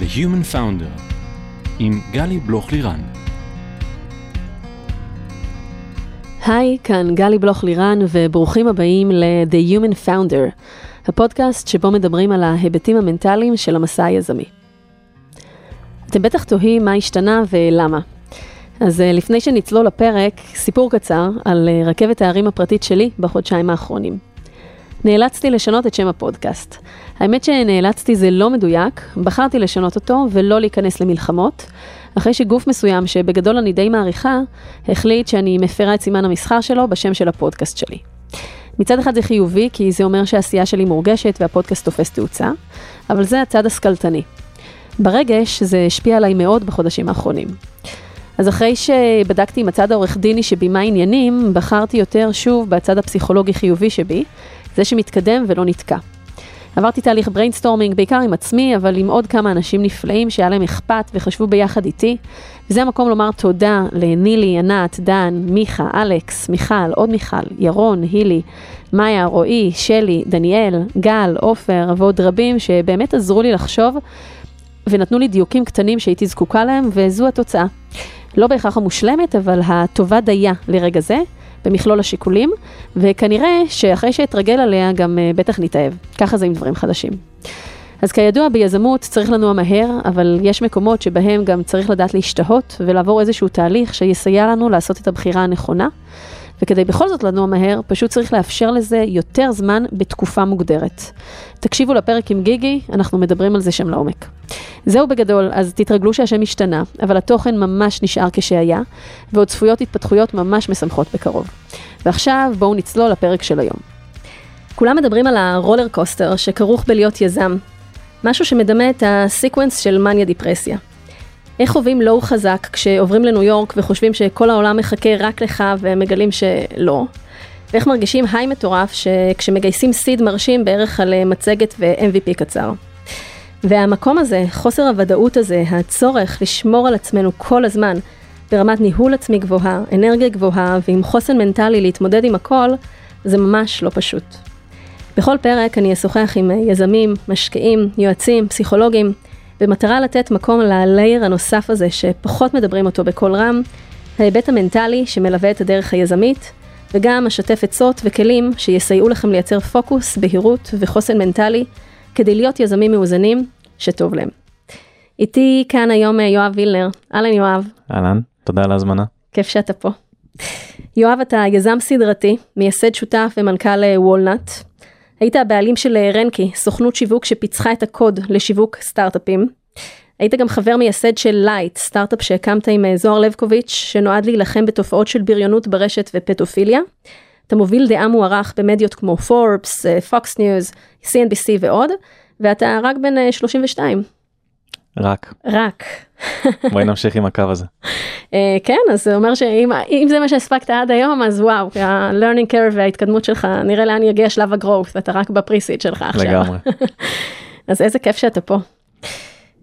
The Human Founder עם גלי בלוך לירן. היי, כאן גלי בלוך לירן וברוכים הבאים ל-The Human Founder, הפודקאסט שבו מדברים על ההיבטים המנטליים של המסע היזמי. אתם בטח תוהים מה השתנה ולמה. אז אה, לפני שנצלול לפרק, סיפור קצר על אה, רכבת ההרים הפרטית שלי בחודשיים האחרונים. נאלצתי לשנות את שם הפודקאסט. האמת שנאלצתי זה לא מדויק, בחרתי לשנות אותו ולא להיכנס למלחמות, אחרי שגוף מסוים, שבגדול אני די מעריכה, החליט שאני מפרה את סימן המסחר שלו בשם של הפודקאסט שלי. מצד אחד זה חיובי, כי זה אומר שהעשייה שלי מורגשת והפודקאסט תופס תאוצה, אבל זה הצד הסקלטני. ברגש זה השפיע עליי מאוד בחודשים האחרונים. אז אחרי שבדקתי עם הצד העורך דיני שבי מה עניינים, בחרתי יותר שוב בצד הפסיכולוגי חיובי שבי, זה שמתקדם ולא נתקע. עברתי תהליך brainstorming בעיקר עם עצמי, אבל עם עוד כמה אנשים נפלאים שהיה להם אכפת וחשבו ביחד איתי. וזה המקום לומר תודה לנילי, ענת, דן, מיכה, אלכס, מיכל, עוד מיכל, ירון, הילי, מאיה, רועי, שלי, דניאל, גל, עופר ועוד רבים שבאמת עזרו לי לחשוב ונתנו לי דיוקים קטנים שהייתי זקוקה להם, וזו התוצאה. לא בהכרח המושלמת, אבל הטובה דייה לרגע זה. במכלול השיקולים, וכנראה שאחרי שאתרגל עליה גם uh, בטח נתאהב. ככה זה עם דברים חדשים. אז כידוע ביזמות צריך לנוע מהר, אבל יש מקומות שבהם גם צריך לדעת להשתהות ולעבור איזשהו תהליך שיסייע לנו לעשות את הבחירה הנכונה. וכדי בכל זאת לנוע מהר, פשוט צריך לאפשר לזה יותר זמן בתקופה מוגדרת. תקשיבו לפרק עם גיגי, אנחנו מדברים על זה שם לעומק. זהו בגדול, אז תתרגלו שהשם השתנה, אבל התוכן ממש נשאר כשהיה, ועוד צפויות התפתחויות ממש משמחות בקרוב. ועכשיו בואו נצלול לפרק של היום. כולם מדברים על ה roller coaster שכרוך בלהיות יזם, משהו שמדמה את ה sequence של מניה דיפרסיה. איך חווים low חזק כשעוברים לניו יורק וחושבים שכל העולם מחכה רק לך והם מגלים שלא? ואיך מרגישים high מטורף שכשמגייסים seed מרשים בערך על אה, מצגת ו-MVP קצר. והמקום הזה, חוסר הוודאות הזה, הצורך לשמור על עצמנו כל הזמן, ברמת ניהול עצמי גבוהה, אנרגיה גבוהה ועם חוסן מנטלי להתמודד עם הכל, זה ממש לא פשוט. בכל פרק אני אשוחח עם אה, יזמים, משקיעים, יועצים, פסיכולוגים, במטרה לתת מקום ללייר הנוסף הזה שפחות מדברים אותו בקול רם, ההיבט המנטלי שמלווה את הדרך היזמית, וגם אשתף עצות וכלים שיסייעו לכם לייצר פוקוס, בהירות וחוסן מנטלי, כדי להיות יזמים מאוזנים שטוב להם. איתי כאן היום אה, יואב וילנר. אהלן יואב. אהלן, תודה על ההזמנה. כיף שאתה פה. יואב, אתה יזם סדרתי, מייסד שותף ומנכ"ל אה, Walnut. היית הבעלים של אה, Ranky, סוכנות שיווק שפיצחה את הקוד לשיווק סטארט-אפים. היית גם חבר מייסד של L1ght, סטארט-אפ שהקמת עם אה, זוהר לבקוביץ', שנועד להילחם בתופעות של בריונות ברשת ופדופיליה. אתה מוביל דעה מוערך במדיות כמו Forbes, Fox News, CNBC ועוד, ואתה רק בן 32. רק. רק. בואי נמשיך עם הקו הזה. אה, כן, אז זה אומר שאם זה מה שהספקת עד היום, אז וואו, ה-learning curve וההתקדמות שלך, נראה לאן יגיע שלב ה-growth, ואתה רק בפריסיט שלך עכשיו. לגמרי. אז איזה כיף שאתה פה.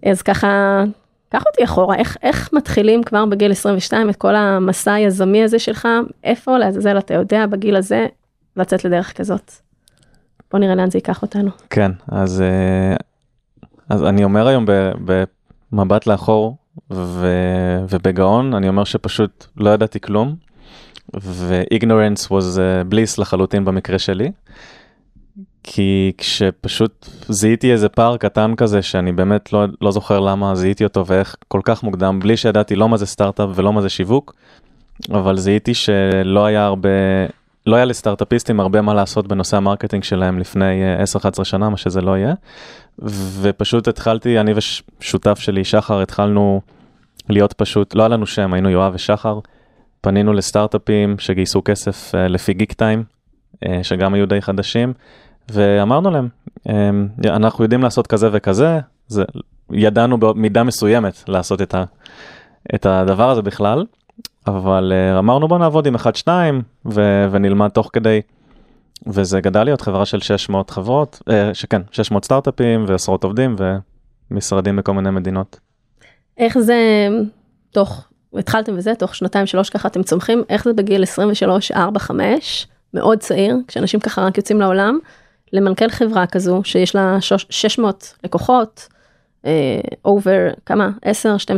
אז ככה, קח אותי אחורה, איך, איך מתחילים כבר בגיל 22 את כל המסע היזמי הזה שלך, איפה לעזאזל אתה יודע בגיל הזה לצאת לדרך כזאת? בוא נראה לאן זה ייקח אותנו. כן, אז, אה, אז אני אומר היום במבט לאחור, ו, ובגאון אני אומר שפשוט לא ידעתי כלום ו-ignorance was uh, bliss לחלוטין במקרה שלי. כי כשפשוט זיהיתי איזה פער קטן כזה שאני באמת לא, לא זוכר למה זיהיתי אותו ואיך כל כך מוקדם בלי שידעתי לא מה זה סטארט-אפ ולא מה זה שיווק אבל זיהיתי שלא היה הרבה לא היה לסטארט-אפיסטים הרבה מה לעשות בנושא ה marketing שלהם לפני 10-11 אה, שנה מה שזה לא יהיה ופשוט התחלתי אני ושותף שלי שחר התחלנו להיות פשוט לא היה לנו שם היינו יואב ושחר פנינו לסטארט-אפים שגייסו כסף אה, לפי Geektime אה, שגם היו די חדשים ואמרנו להם אמ, אנחנו יודעים לעשות כזה וכזה זה ידענו במידה מסוימת לעשות את, ה, את הדבר הזה בכלל אבל uh, אמרנו בוא נעבוד עם 1-2 ו- ונלמד תוך כדי. וזה גדל להיות חברה של 600 חברות, uh, שכן, 600 סטארט-אפים ועשרות עובדים ומשרדים בכל מיני מדינות. איך זה, תוך, התחלתם וזה, תוך שנתיים שלוש ככה אתם צומחים, איך זה בגיל 23, 4, 5, מאוד צעיר, כשאנשים ככה רק יוצאים לעולם, למנכ"ל חברה כזו שיש לה 600 לקוחות, אובר כמה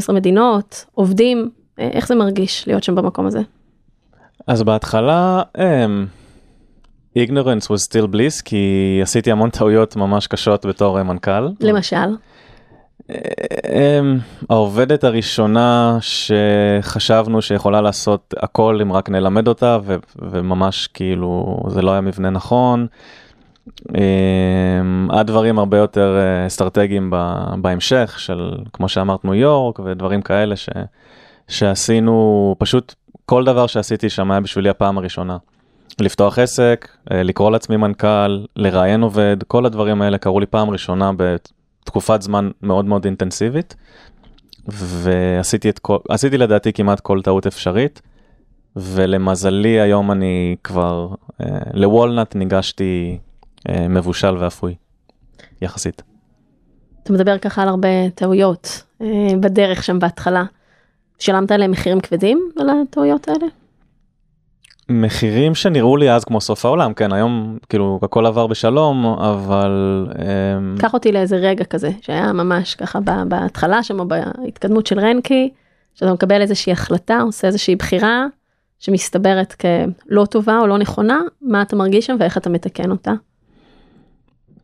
10-12 מדינות עובדים אה, איך זה מרגיש להיות שם במקום הזה. אז בהתחלה um, ignorance was still bliss כי עשיתי המון טעויות ממש קשות בתור מנכ"ל. למשל. Um, העובדת הראשונה שחשבנו שיכולה לעשות הכל אם רק נלמד אותה ו- וממש כאילו זה לא היה מבנה נכון. Um, עד דברים הרבה יותר uh, אסטרטגיים בהמשך של כמו שאמרת ניו יורק ודברים כאלה ש, שעשינו פשוט כל דבר שעשיתי שם היה בשבילי הפעם הראשונה. לפתוח עסק, uh, לקרוא לעצמי מנכ"ל, לראיין עובד, כל הדברים האלה קרו לי פעם ראשונה בתקופת זמן מאוד מאוד אינטנסיבית. ועשיתי את כל, עשיתי לדעתי כמעט כל טעות אפשרית. ולמזלי היום אני כבר uh, לוולנט ניגשתי אה, מבושל ואפוי, יחסית. אתה מדבר ככה על הרבה טעויות אה, בדרך שם בהתחלה. שילמת עליהם מחירים כבדים על הטעויות האלה? מחירים שנראו לי אז כמו סוף העולם, כן, היום כאילו הכל עבר בשלום, אבל... אמ, קח אותי לאיזה רגע כזה, שהיה ממש ככה בהתחלה שם, בהתקדמות של רנקי, שאתה מקבל איזושהי החלטה, עושה איזושהי בחירה, שמסתברת כלא טובה או לא נכונה, מה אתה מרגיש שם ואיך אתה מתקן אותה.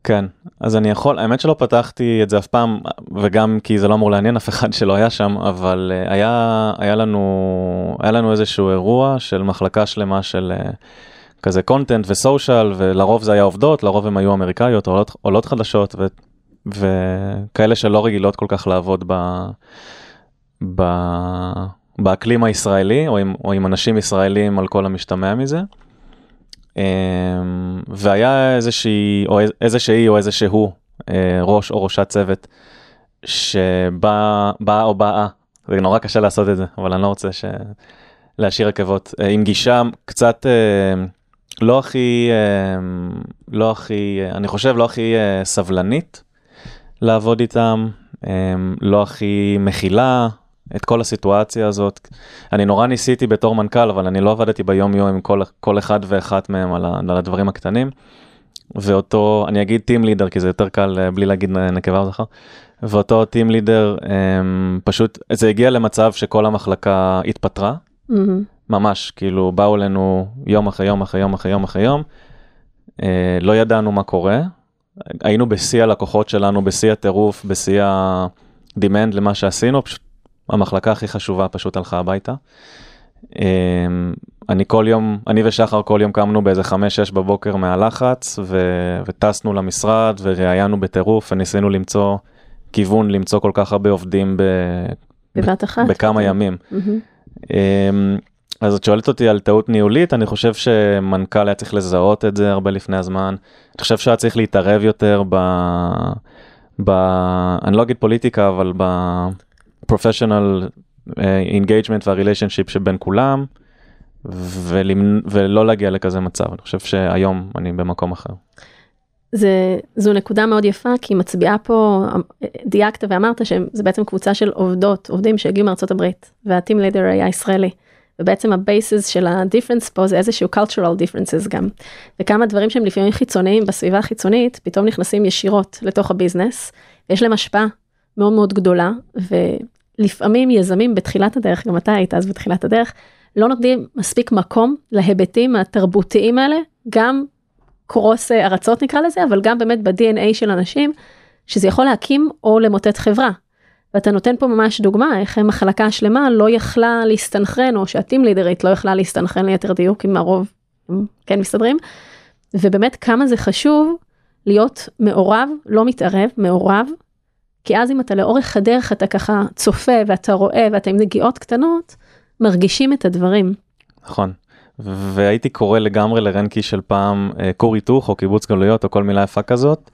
כן, אז אני יכול, האמת שלא פתחתי את זה אף פעם, וגם כי זה לא אמור לעניין אף אחד שלא היה שם, אבל uh, היה, היה, לנו, היה לנו איזשהו אירוע של מחלקה שלמה של uh, כזה קונטנט וסושיאל, ולרוב זה היה עובדות, לרוב הם היו אמריקאיות, עולות, עולות חדשות, ו, וכאלה שלא רגילות כל כך לעבוד ב, ב, באקלים הישראלי, או עם, או עם אנשים ישראלים על כל המשתמע מזה. אמ, והיה או איזושהי או איזשהו אה, ראש או ראשת צוות שבא בא או באה זה נורא קשה לעשות את זה אבל אני לא רוצה ש... להשאיר עקבות. אה, עם גישה קצת אה, לא הכי לא הכי אני חושב לא הכי סבלנית לעבוד איתם לא הכי מכילה את כל הסיטואציה הזאת. אני נורא ניסיתי בתור מנכ"ל, אבל אני לא עבדתי ביום יום עם כל, כל אחד ואחת מהם על, על הדברים הקטנים. ואותו, אני אגיד טים לידר, כי זה יותר קל אה, בלי להגיד נקבה או זכר. ואותו טים לידר, פשוט, זה הגיע למצב שכל המחלקה התפטרה. Mm-hmm. ממש, כאילו, באו אלינו יום אחרי יום אחרי יום אחרי יום אחרי יום. אה, לא ידענו מה קורה. היינו בשיא הלקוחות שלנו, בשיא הטירוף, בשיא ה-demand למה שעשינו, פשוט המחלקה הכי חשובה פשוט הלכה הביתה. אמ, אני כל יום, אני ושחר כל יום קמנו באיזה 5-6 בבוקר מהלחץ ו- וטסנו למשרד וראיינו בטירוף וניסינו למצוא כיוון למצוא כל כך הרבה עובדים ב- בבת אחת. בכמה ימים. Mm-hmm. אז את שואלת אותי על טעות ניהולית, אני חושב שמנכ"ל היה צריך לזהות את זה הרבה לפני הזמן. אני חושב שהיה צריך להתערב יותר ב... ב... אני לא אגיד פוליטיקה, אבל ב... professional engagement וה relationship שבין כולם ולמנ... ולא להגיע לכזה מצב אני חושב שהיום אני במקום אחר. זה זו נקודה מאוד יפה כי מצביעה פה דייקת ואמרת שזה בעצם קבוצה של עובדות עובדים שהגיעו מארצות הברית וה team leader היה ישראלי. ובעצם ה basis של ה difference פה זה איזשהו cultural differences גם. וכמה דברים שהם לפעמים חיצוניים בסביבה החיצונית פתאום נכנסים ישירות לתוך ה business. יש להם השפעה מאוד מאוד גדולה לפעמים יזמים בתחילת הדרך, גם אתה היית אז בתחילת הדרך, לא נותנים מספיק מקום להיבטים התרבותיים האלה, גם cross ארצות נקרא לזה, אבל גם באמת ב-DNA של אנשים, שזה יכול להקים או למוטט חברה. ואתה נותן פה ממש דוגמה איך מחלקה השלמה לא יכלה להסתנכרן, או שהטים לידרית לא יכלה להסתנכרן ליתר דיוק עם הרוב, כן מסתדרים. ובאמת כמה זה חשוב להיות מעורב, לא מתערב, מעורב, כי אז אם אתה לאורך הדרך אתה ככה צופה ואתה רואה ואתה עם נגיעות קטנות, מרגישים את הדברים. נכון. והייתי קורא לגמרי לרנקי של פעם אה, כור היתוך או קיבוץ גלויות או כל מילה יפה כזאת.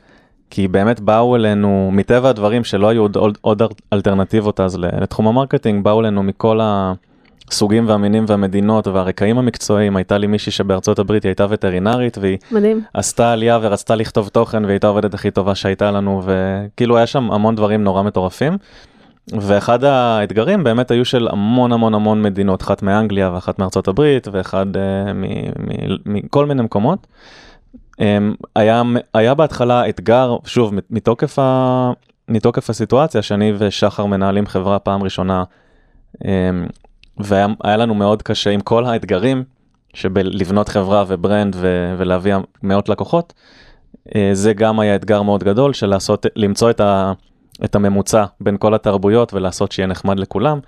כי באמת באו אלינו מטבע הדברים שלא היו עוד, עוד אלטרנטיבות אז לתחום ה marketing באו אלינו מכל ה... הסוגים והמינים והמדינות והרקעים המקצועיים הייתה לי מישהי שבארצות הברית היא הייתה וטרינרית והיא מדהים. עשתה עלייה ורצתה לכתוב תוכן והיא הייתה עובדת הכי טובה שהייתה לנו וכאילו היה שם המון דברים נורא מטורפים. ואחד האתגרים באמת היו של המון המון המון מדינות אחת מאנגליה ואחת מארצות הברית ואחד אה, מכל מיני מקומות. אמ, היה היה בהתחלה אתגר שוב מתוקף ה... מתוקף הסיטואציה שאני ושחר מנהלים חברה פעם ראשונה, אמ, והיה היה לנו מאוד קשה עם כל האתגרים שבלבנות חברה ו brand ו, ולהביא מאות לקוחות, אה, זה גם היה אתגר מאוד גדול של לעשות, למצוא את, ה, את הממוצע בין כל התרבויות ולעשות שיהיה נחמד לכולם.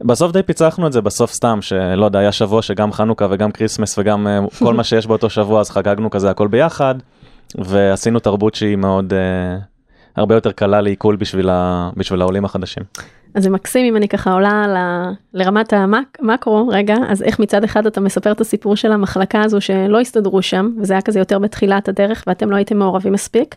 בסוף די פיצחנו את זה בסוף סתם, שלא יודע, היה שבוע שגם חנוכה וגם Christmas וגם אה, כל מה שיש באותו שבוע, אז חגגנו כזה הכל ביחד, ועשינו תרבות שהיא מאוד, אה, הרבה יותר קלה לעיכול בשביל, ה, בשביל העולים החדשים. אז זה מקסים אם אני ככה עולה ל, לרמת המקרו רגע, אז איך מצד אחד אתה מספר את הסיפור של המחלקה הזו שלא הסתדרו שם, וזה היה כזה יותר בתחילת הדרך ואתם לא הייתם מעורבים מספיק,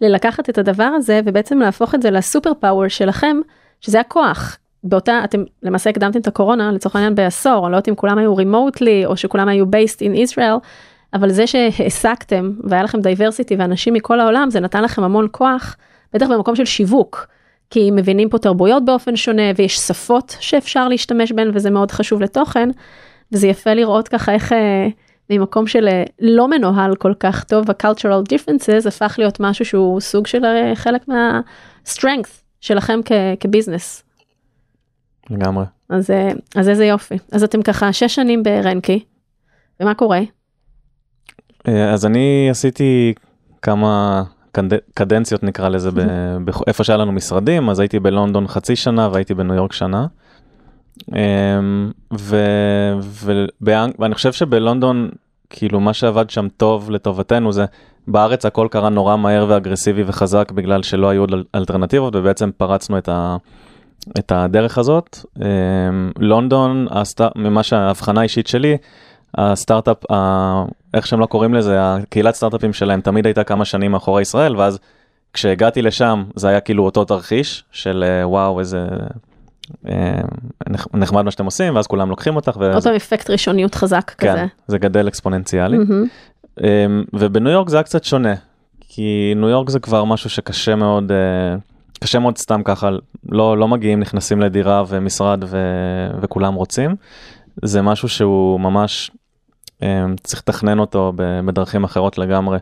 ללקחת את הדבר הזה ובעצם להפוך את זה ל super power שלכם, שזה הכוח. באותה, אתם למעשה הקדמתם את הקורונה לצורך העניין בעשור, אני לא יודעת אם כולם היו remotely או שכולם היו based in Israel, אבל זה שהעסקתם והיה לכם diversity ואנשים מכל העולם, זה נתן לכם המון כוח, בטח במקום של שיווק. כי מבינים פה תרבויות באופן שונה ויש שפות שאפשר להשתמש בהן וזה מאוד חשוב לתוכן. וזה יפה לראות ככה איך אה, ממקום של אה, לא מנוהל כל כך טוב ה-cultural differences הפך להיות משהו שהוא סוג של אה, חלק מה-strength שלכם כביזנס. לגמרי. אז, אז איזה יופי. אז אתם ככה שש שנים ברנקי, ומה קורה? אז אני עשיתי כמה קדנציות נקרא לזה, איפה שהיה לנו משרדים, אז הייתי בלונדון חצי שנה והייתי בניו יורק שנה. אמ, ו, ו, ואני חושב שבלונדון, כאילו מה שעבד שם טוב לטובתנו זה, בארץ הכל קרה נורא מהר ואגרסיבי וחזק בגלל שלא היו עוד אלטרנטיבות ובעצם פרצנו את, ה, את הדרך הזאת. אמ, לונדון, ממה שההבחנה האישית שלי, הסטארט-אפ, איך שהם לא קוראים לזה, הקהילת סטארט-אפים שלהם תמיד הייתה כמה שנים מאחורי ישראל, ואז כשהגעתי לשם זה היה כאילו אותו תרחיש של אה, וואו איזה אה, נחמד מה שאתם עושים, ואז כולם לוקחים אותך. וזה... אותו אפקט ראשוניות חזק כן, כזה. זה גדל אקספוננציאלי. Mm-hmm. ובניו יורק זה היה קצת שונה, כי ניו יורק זה כבר משהו שקשה מאוד. קשה מאוד סתם ככה, לא, לא מגיעים, נכנסים לדירה ומשרד ו, וכולם רוצים. זה משהו שהוא ממש אמ, צריך לתכנן אותו בדרכים אחרות לגמרי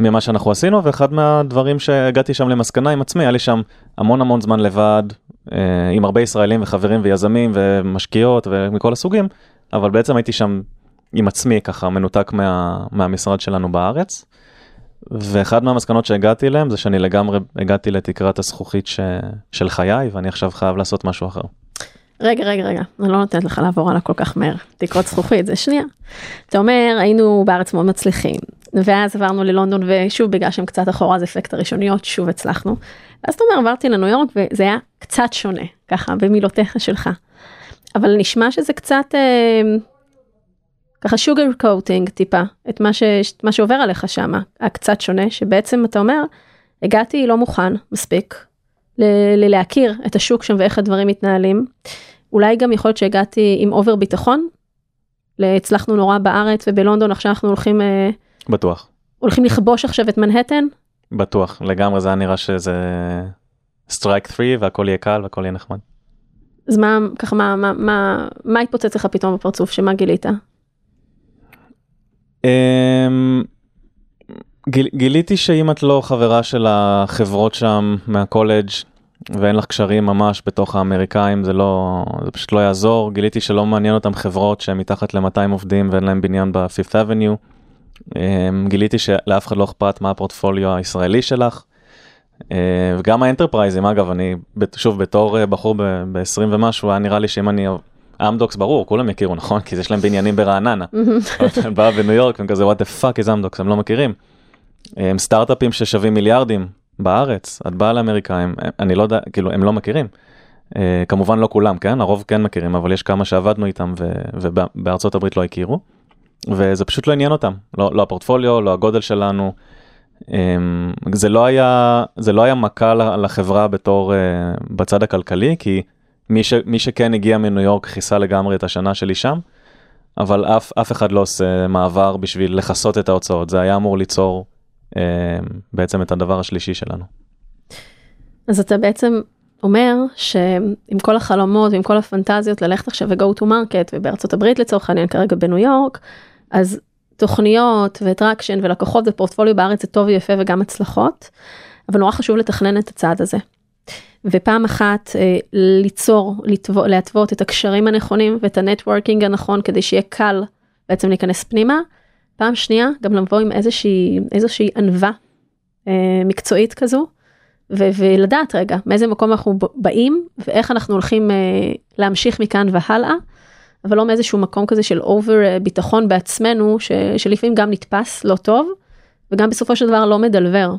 ממה שאנחנו עשינו ואחד מהדברים שהגעתי שם למסקנה עם עצמי היה לי שם המון המון זמן לבד אה, עם הרבה ישראלים וחברים ויזמים ומשקיעות ומכל הסוגים אבל בעצם הייתי שם עם עצמי ככה מנותק מה, מהמשרד שלנו בארץ. ואחד מהמסקנות שהגעתי אליהם זה שאני לגמרי הגעתי לתקרת הזכוכית ש... של חיי ואני עכשיו חייב לעשות משהו אחר. רגע, רגע, רגע, אני לא נותנת לך לעבור עליו כל כך מהר, תקרות זכוכית, זה שנייה. אתה אומר, היינו בארץ מאוד מצליחים, ואז עברנו ללונדון, ושוב, בגלל שהם קצת אחורה, זה אפקט הראשוניות, שוב הצלחנו. ואז אתה אומר, עברתי לניו יורק, וזה היה קצת שונה, ככה, במילותיך שלך. אבל נשמע שזה קצת, אה, ככה sugar coating טיפה, את מה, ש, מה שעובר עליך שם, הקצת שונה, שבעצם אתה אומר, הגעתי לא מוכן מספיק, להכיר את השוק שם ואיך הדברים מתנהלים. אולי גם יכול להיות שהגעתי עם over ביטחון. הצלחנו נורא בארץ ובלונדון עכשיו אנחנו הולכים אה, בטוח הולכים לכבוש עכשיו את מנהטן. בטוח לגמרי זה היה נראה שזה strike 3 והכל יהיה קל והכל יהיה נחמד. אז מה ככה מה מה מה מה התפוצץ לך פתאום בפרצוף שמה גילית? אמ, גיל, גיליתי שאם את לא חברה של החברות שם מהקולג' ואין לך קשרים ממש בתוך האמריקאים זה לא זה פשוט לא יעזור גיליתי שלא מעניין אותם חברות שהם מתחת ל-200 עובדים ואין להם בניין ב-Fifth Avenue. אמ, גיליתי שלאף אחד לא אכפת מה הפורטפוליו הישראלי שלך. אה, וגם האנטרפרייזים אגב אני שוב בתור אה, בחור ב-20 ומשהו היה נראה לי שאם אני אמדוקס ברור כולם יכירו נכון כי יש להם בניינים ברעננה. בא בניו יורק הם כזה what the fuck is אמדוקס הם לא מכירים. הם סטארט-אפים ששווים מיליארדים בארץ, את באה לאמריקאים, אני לא יודע, כאילו, הם לא מכירים. Uh, כמובן לא כולם, כן? הרוב כן מכירים, אבל יש כמה שעבדנו איתם ו- ובארצות הברית לא הכירו. וזה פשוט לא עניין אותם, לא, לא הפורטפוליו, לא הגודל שלנו. Um, זה לא היה, זה לא היה מכה לחברה בתור, uh, בצד הכלכלי, כי מי, ש, מי שכן הגיע מניו יורק כיסה לגמרי את השנה שלי שם, אבל אף, אף אחד לא עושה מעבר בשביל לכסות את ההוצאות, זה היה אמור ליצור בעצם את הדבר השלישי שלנו. אז אתה בעצם אומר שעם כל החלומות ועם כל הפנטזיות ללכת עכשיו ו-go to market ובארצות הברית לצורך העניין כרגע בניו יורק, אז תוכניות ו traction ולקוחות ופורטפוליו בארץ זה טוב ויפה וגם הצלחות, אבל נורא חשוב לתכנן את הצעד הזה. ופעם אחת אה, ליצור, לתבוא, להתוות את הקשרים הנכונים ואת ה networking הנכון כדי שיהיה קל בעצם להיכנס פנימה. פעם שנייה גם לבוא עם איזושהי, איזושהי ענווה אה, מקצועית כזו, ו- ולדעת רגע מאיזה מקום אנחנו באים ואיך אנחנו הולכים אה, להמשיך מכאן והלאה, אבל לא מאיזשהו מקום כזה של over אה, ביטחון בעצמנו, ש- שלפעמים גם נתפס לא טוב, וגם בסופו של דבר לא מדליבר.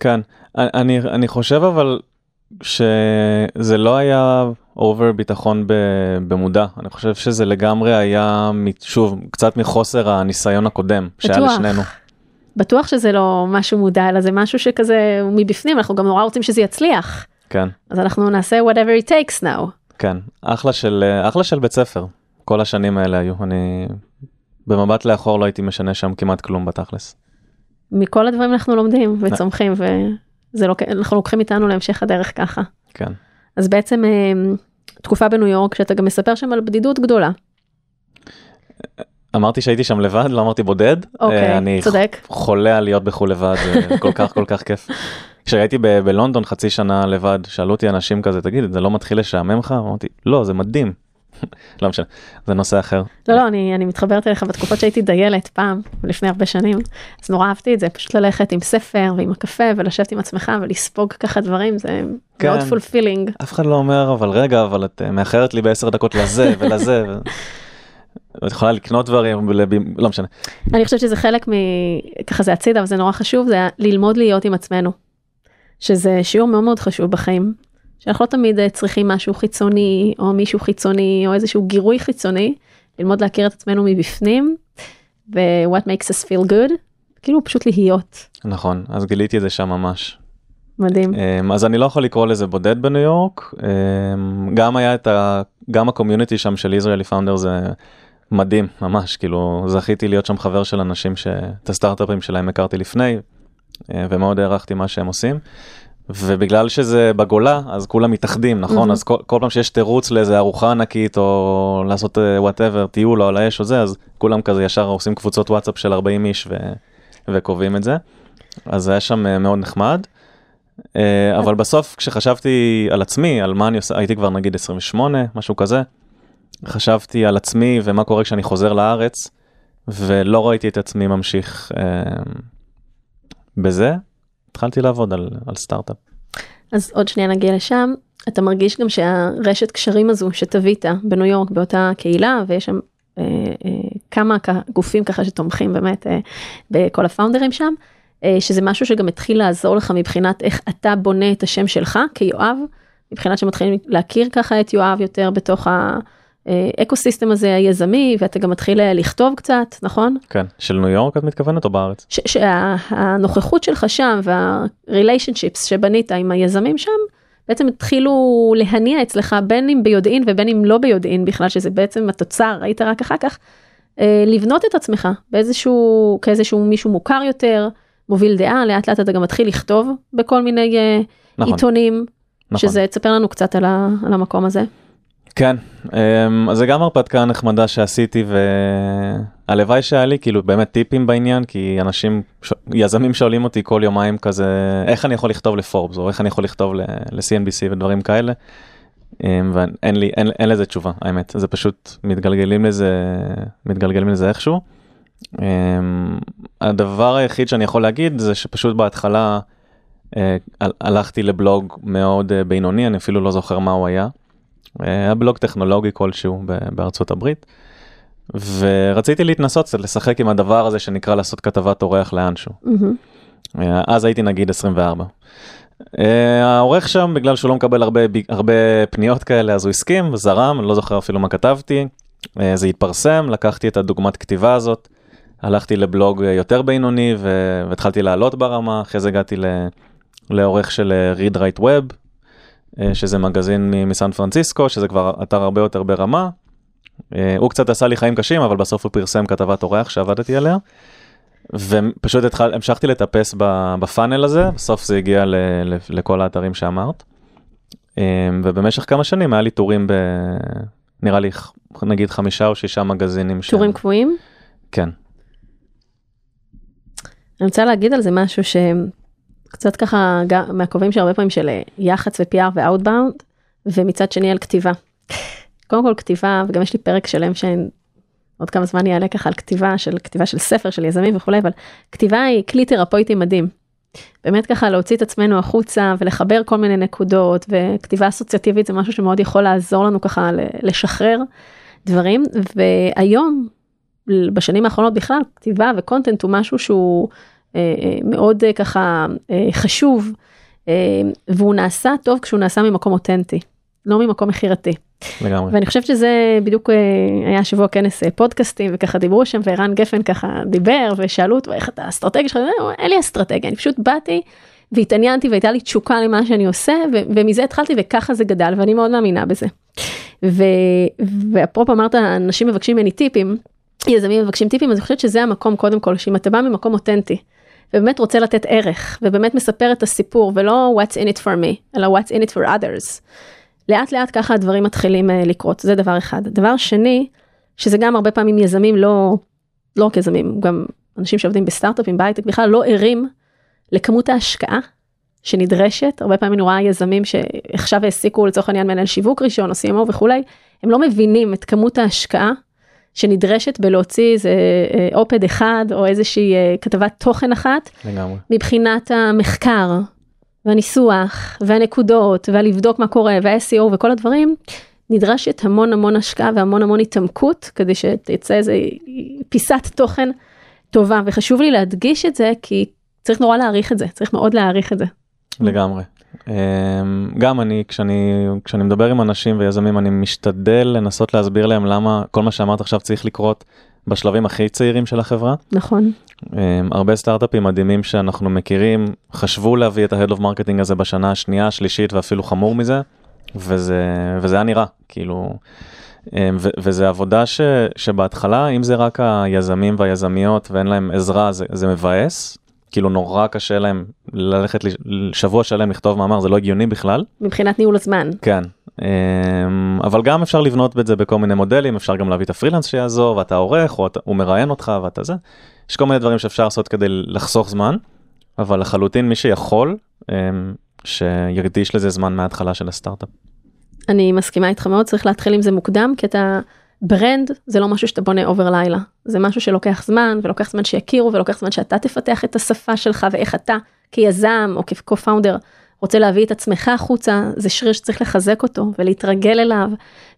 כן, אני, אני חושב אבל שזה לא היה over ביטחון במודע, אני חושב שזה לגמרי היה, שוב, קצת מחוסר הניסיון הקודם שהיה. לשנינו. בטוח שזה לא משהו מודע, אלא זה משהו שכזה מבפנים, אנחנו גם נורא רוצים שזה יצליח. כן. אז אנחנו נעשה whatever it takes now. כן, אחלה של, אחלה של בית ספר, כל השנים האלה היו, אני במבט לאחור לא הייתי משנה שם כמעט כלום בתכלס. מכל הדברים אנחנו לומדים וצומחים, וזה לא, אנחנו לוקחים איתנו להמשך הדרך ככה. כן. אז בעצם אה, תקופה בניו יורק שאתה גם מספר שם על בדידות גדולה. אמרתי שהייתי שם לבד, לא אמרתי בודד. אוקיי, אני צודק. חולה על להיות בחו"ל לבד, זה כל כך כל כך כיף. כשהייתי ב- בלונדון חצי שנה לבד, שאלו אותי אנשים כזה, תגיד, זה לא מתחיל לשעמם לך? אמרתי, לא, זה מדהים. לא משנה, זה נושא אחר. לא, לא, אני, אני מתחברת אליך בתקופות שהייתי דיילת פעם, לפני הרבה שנים, אז נורא אהבתי את זה, פשוט ללכת עם ספר ועם הקפה ולשבת עם עצמך ולספוג ככה דברים, זה כן. מאוד fulfilling. אף אחד לא אומר, אבל רגע, אבל את אה, מאחרת לי בעשר דקות לזה ולזה. ו... את יכולה לקנות דברים. לא משנה. אני חושבת שזה חלק מ... ככה זה הצידה, אבל זה נורא חשוב, זה ללמוד להיות עם עצמנו. שזה שיעור מאוד מאוד חשוב בחיים. שאנחנו לא תמיד אה, צריכים משהו חיצוני, או מישהו חיצוני, או איזשהו גירוי חיצוני, ללמוד להכיר את עצמנו מבפנים, ו-what makes us feel good, כאילו פשוט להיות. נכון, אז גיליתי את זה שם ממש. מדהים. אמ, אז אני לא יכול לקרוא לזה בודד בניו יורק, אמ, גם היה את ה... גם הקומיוניטי שם של ישראלי פאונדר זה מדהים, ממש, כאילו זכיתי להיות שם חבר של אנשים שאת הסטארט-אפים שלהם הכרתי לפני, אה, ומאוד הערכתי מה שהם עושים. ובגלל שזה בגולה אז כולם מתאחדים נכון Mhm. אז כל, כל פעם שיש תירוץ לאיזה ארוחה ענקית או לעשות whatever טיול או על האש או זה אז כולם כזה ישר עושים קבוצות וואטסאפ של 40 איש ו, וקובעים את זה. אז זה היה שם אה, מאוד נחמד. אה, אבל בסוף כשחשבתי על עצמי על מה אני עושה הייתי כבר נגיד 28 משהו כזה. חשבתי על עצמי ומה קורה כשאני חוזר לארץ ולא ראיתי את עצמי ממשיך אה, בזה. התחלתי לעבוד על, על סטארט-אפ. אז עוד שנייה נגיע לשם. אתה מרגיש גם שהרשת קשרים הזו שתבית בניו יורק באותה קהילה, ויש שם אה, אה, כמה גופים ככה שתומכים באמת אה, בכל הפאונדרים שם, אה, שזה משהו שגם התחיל לעזור לך מבחינת איך אתה בונה את השם שלך כיואב, מבחינת שמתחילים להכיר ככה את יואב יותר בתוך האקו סיסטם הזה היזמי, ואתה גם מתחיל אה, לכתוב קצת, נכון? כן. של ניו יורק את מתכוונת או בארץ? שהנוכחות שלך שם וה-relationships שבנית עם היזמים שם, בעצם התחילו להניע אצלך בין אם ביודעין ובין אם לא ביודעין בכלל, שזה בעצם התוצר, ראית רק אחר כך, אה, לבנות את עצמך באיזשהו, כאיזשהו מישהו מוכר יותר, מוביל דעה, לאט לאט אתה גם מתחיל לכתוב בכל מיני אה, נכון. עיתונים, נכון. שזה, תספר לנו קצת על, ה, על המקום הזה. כן, אמ, אז זה גם הרפתקה נחמדה שעשיתי והלוואי שהיה לי כאילו באמת טיפים בעניין כי אנשים, ש... יזמים שואלים אותי כל יומיים כזה איך אני יכול לכתוב לפורבס או איך אני יכול לכתוב ל-CNBC ודברים כאלה. אמ, ואין לי, אין, אין לזה תשובה האמת, זה פשוט מתגלגלים לזה, מתגלגלים לזה איכשהו. אמ, הדבר היחיד שאני יכול להגיד זה שפשוט בהתחלה אה, הל- הלכתי לבלוג מאוד אה, בינוני, אני אפילו לא זוכר מה הוא היה. היה בלוג טכנולוגי כלשהו בארצות הברית. ורציתי להתנסות קצת לשחק עם הדבר הזה שנקרא לעשות כתבת אורח לאנשהו. אה, אז הייתי נגיד 24. אה, העורך שם בגלל שהוא לא מקבל הרבה, הרבה פניות כאלה אז הוא הסכים זרם לא זוכר אפילו מה כתבתי אה, זה התפרסם לקחתי את הדוגמת כתיבה הזאת הלכתי לבלוג יותר בינוני והתחלתי לעלות ברמה אחרי זה הגעתי לעורך של read write web שזה מגזין מסן פרנסיסקו שזה כבר אתר הרבה יותר ברמה. אה, הוא קצת עשה לי חיים קשים אבל בסוף הוא פרסם כתבת אורח שעבדתי עליה. ופשוט התחל, המשכתי לטפס בפאנל הזה, בסוף זה הגיע ל, ל, לכל האתרים שאמרת. אמ, ובמשך כמה שנים היה לי טורים ב... נראה לי נגיד חמישה או שישה מגזינים. טורים קבועים? כן. אני רוצה להגיד על זה משהו קצת ככה גם מהכובעים שהרבה פעמים של אה, יח"צ ו-PR ו-outbound, ומצד שני על כתיבה. קודם כל כתיבה, וגם יש לי פרק שלם שאין, עוד כמה זמן יעלה ככה על כתיבה של כתיבה של ספר של יזמים וכולי, אבל כתיבה היא כלי תרפויטי מדהים. באמת ככה להוציא את עצמנו החוצה ולחבר כל מיני נקודות, וכתיבה אסוציאטיבית זה משהו שמאוד יכול לעזור לנו ככה לשחרר דברים, והיום, בשנים האחרונות בכלל, כתיבה וקונטנט הוא משהו שהוא מאוד אה, ככה חשוב, והוא נעשה טוב כשהוא נעשה ממקום אותנטי, לא ממקום מכירתי. לגמרי. ואני חושבת שזה בדיוק היה שבוע כנס פודקאסטים וככה דיברו שם וערן גפן ככה דיבר ושאלו אותו איך אתה אסטרטגיה שלך, אין לי אסטרטגיה, אני פשוט באתי והתעניינתי והייתה לי תשוקה למה שאני עושה ומזה התחלתי וככה זה גדל ואני מאוד מאמינה בזה. ואפרופו אמרת אנשים מבקשים ממני טיפים, יזמים מבקשים טיפים אז אני חושבת שזה המקום קודם כל שאם אתה בא ממקום אותנטי. ובאמת רוצה לתת ערך, ובאמת מספר את הסיפור, ולא what's in it for me, אלא what's in it for others. לאט לאט ככה הדברים מתחילים uh, לקרות, זה דבר אחד. דבר שני, שזה גם הרבה פעמים יזמים לא, לא רק יזמים, גם אנשים שעובדים בסטארט-אפים, בהייטק, בכלל לא ערים לכמות ההשקעה שנדרשת, הרבה פעמים אני רואה יזמים שעכשיו העסיקו לצורך העניין מנהל שיווק ראשון או CMO וכולי, הם לא מבינים את כמות ההשקעה שנדרשת בלהוציא איזה אופד אחד או איזושהי אה, כתבת תוכן אחת, לגמרי. מבחינת המחקר והניסוח והנקודות ולבדוק מה קורה וה-SEO וכל הדברים, נדרשת המון המון השקעה והמון המון התעמקות כדי שתצא איזה פיסת תוכן טובה וחשוב לי להדגיש את זה כי צריך נורא להעריך את זה, צריך מאוד להעריך את זה. לגמרי. אמ, גם אני כשאני כשאני מדבר עם אנשים ויזמים אני משתדל לנסות להסביר להם למה כל מה שאמרת עכשיו צריך לקרות בשלבים הכי צעירים של החברה. נכון. אמ, הרבה סטארט-אפים מדהימים שאנחנו מכירים חשבו להביא את ה-Head of Marketing הזה בשנה השנייה, השלישית ואפילו חמור מזה, וזה, וזה היה נראה, כאילו, אמ, ו, וזה עבודה ש, שבהתחלה, אם זה רק היזמים והיזמיות ואין להם עזרה, זה, זה מבאס, כאילו נורא קשה להם ללכת שבוע שלם לכתוב מאמר, זה לא הגיוני בכלל. מבחינת ניהול הזמן. כן, אמ, אבל גם אפשר לבנות את זה בכל מיני מודלים, אפשר גם להביא את הפרילנס שיעזור, ואתה עורך, או הוא מראיין אותך ואתה זה. יש כל מיני דברים שאפשר לעשות כדי לחסוך זמן, אבל לחלוטין מי שיכול, אמ, שיקדיש לזה זמן מההתחלה של הסטארט-אפ. אני מסכימה איתך מאוד, צריך להתחיל עם זה מוקדם, כי אתה... brand זה לא משהו שאתה בונה over לילה, זה משהו שלוקח זמן ולוקח זמן שיכירו ולוקח זמן שאתה תפתח את השפה שלך ואיך אתה כיזם או כ-co-founder רוצה להביא את עצמך החוצה, זה שריר שצריך לחזק אותו ולהתרגל אליו,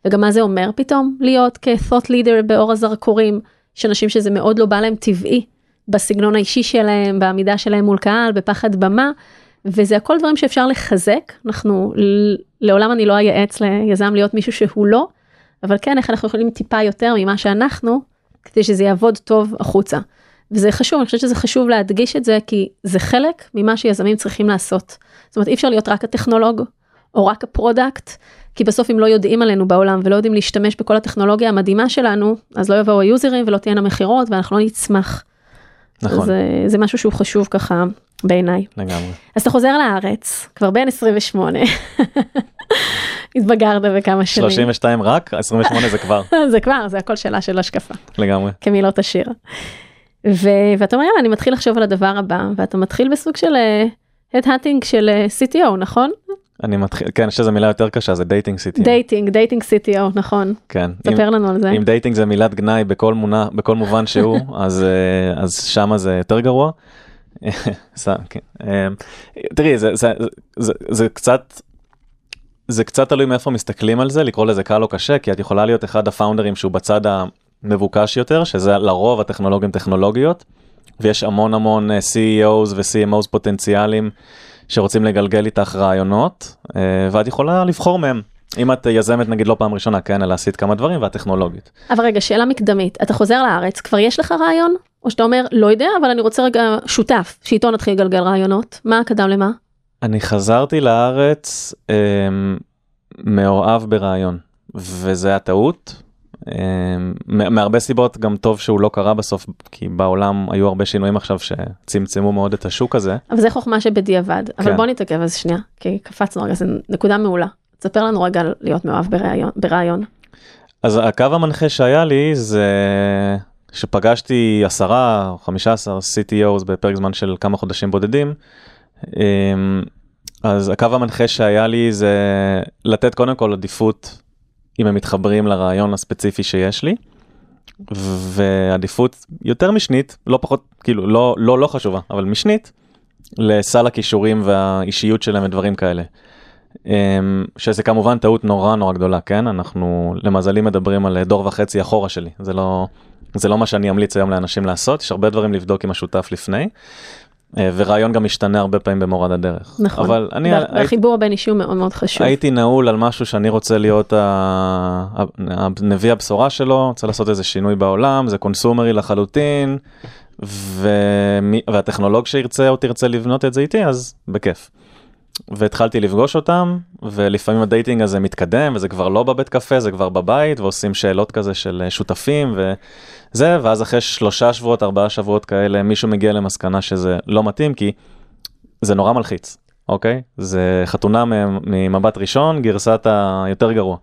וגם מה זה אומר פתאום? להיות כ-thought leader באור הזרקורים, יש אנשים שזה מאוד לא בא להם טבעי, בסגנון האישי שלהם, בעמידה שלהם מול קהל, בפחד במה, וזה הכל דברים שאפשר לחזק, אנחנו, לעולם אני לא אייעץ ליזם להיות מישהו שהוא לא, אבל כן, איך אנחנו יכולים טיפה יותר ממה שאנחנו, כדי שזה יעבוד טוב החוצה. וזה חשוב, אני חושבת שזה חשוב להדגיש את זה, כי זה חלק ממה שיזמים צריכים לעשות. זאת אומרת, אי אפשר להיות רק הטכנולוג, או רק ה product, כי בסוף אם לא יודעים עלינו בעולם ולא יודעים להשתמש בכל הטכנולוגיה המדהימה שלנו, אז לא יבואו היוזרים ולא תהיינה מכירות ואנחנו לא נצמח. נכון. זה, זה משהו שהוא חשוב ככה בעיניי. לגמרי. אז אתה חוזר לארץ, כבר בן 28. התבגרת בכמה שנים. 32 רק, 28 זה כבר. זה כבר, זה הכל שאלה של השקפה. לגמרי. כמילות השיר. ו... ואתה אומר, יאללה, אני מתחיל לחשוב על הדבר הבא, ואתה מתחיל בסוג של ה dating uh, של uh, CTO, נכון? אני מתחיל, כן, איזה מילה יותר קשה, זה dating CTO. dating, dating CTO, נכון. כן. ספר לנו על זה. אם dating זה מילת גנאי בכל, מונה, בכל מובן שהוא, אז, uh, אז שמה זה יותר גרוע. כן. תראי, זה, זה, זה, זה קצת זה קצת תלוי מאיפה מסתכלים על זה, לקרוא לזה קל או קשה, כי את יכולה להיות אחד הפאונדרים שהוא בצד המבוקש יותר, שזה לרוב הטכנולוגים טכנולוגיות, ויש המון המון אה, CEOs ו-CMOs פוטנציאליים שרוצים לגלגל איתך רעיונות, אה, ואת יכולה לבחור מהם. אם את יזמת נגיד לא פעם ראשונה, כן, אלא עשית כמה דברים והטכנולוגית. אבל רגע, שאלה מקדמית, אתה חוזר לארץ, כבר יש לך רעיון? או שאתה אומר, לא יודע, אבל אני רוצה רגע שותף, שאיתו נתחיל לגלגל רעיונות. מה קדם למה? אני חזרתי לארץ אה, מאוהב ברעיון, וזה היה טעות. אה, מהרבה סיבות גם טוב שהוא לא קרה בסוף, כי בעולם היו הרבה שינויים עכשיו שצמצמו מאוד את השוק הזה. אבל זה חוכמה שבדיעבד, כן. אבל בוא נתעכב אז שנייה, כי קפצנו רגע, זו נקודה מעולה. תספר לנו רגע להיות מאוהב ברעיון. ברעיון. אז הקו המנחה שהיה לי זה שפגשתי עשרה או חמישה עשר CTOs בפרק זמן של כמה חודשים בודדים. אמ, אז הקו המנחה שהיה לי זה לתת קודם כל עדיפות אם הם מתחברים לרעיון הספציפי שיש לי. ועדיפות יותר משנית, לא פחות, כאילו, לא, לא, לא חשובה, אבל משנית, לסל הכישורים והאישיות שלהם ודברים כאלה. אמ, שזה כמובן טעות נורא נורא גדולה, כן? אנחנו למזלי מדברים על דור וחצי אחורה שלי, זה לא, זה לא מה שאני אמליץ היום לאנשים לעשות, יש הרבה דברים לבדוק עם השותף לפני. אה, ורעיון גם משתנה הרבה פעמים במורד הדרך. נכון. אבל אני... והחיבור הבין אישי הוא מאוד מאוד חשוב. הייתי נעול על משהו שאני רוצה להיות נביא הבשורה שלו, רוצה לעשות איזה שינוי בעולם, זה קונסומרי לחלוטין, ו... והטכנולוג שירצה או תרצה לבנות את זה איתי, אז בכיף. והתחלתי לפגוש אותם, ולפעמים ה dating הזה מתקדם, וזה כבר לא בבית קפה, זה כבר בבית, ועושים שאלות כזה של שותפים, וזה, ואז אחרי שלושה שבועות, ארבעה שבועות כאלה, מישהו מגיע למסקנה שזה לא מתאים, כי זה נורא מלחיץ, אוקיי? זה חתונה ממבט ראשון, גרסת היותר גרוע.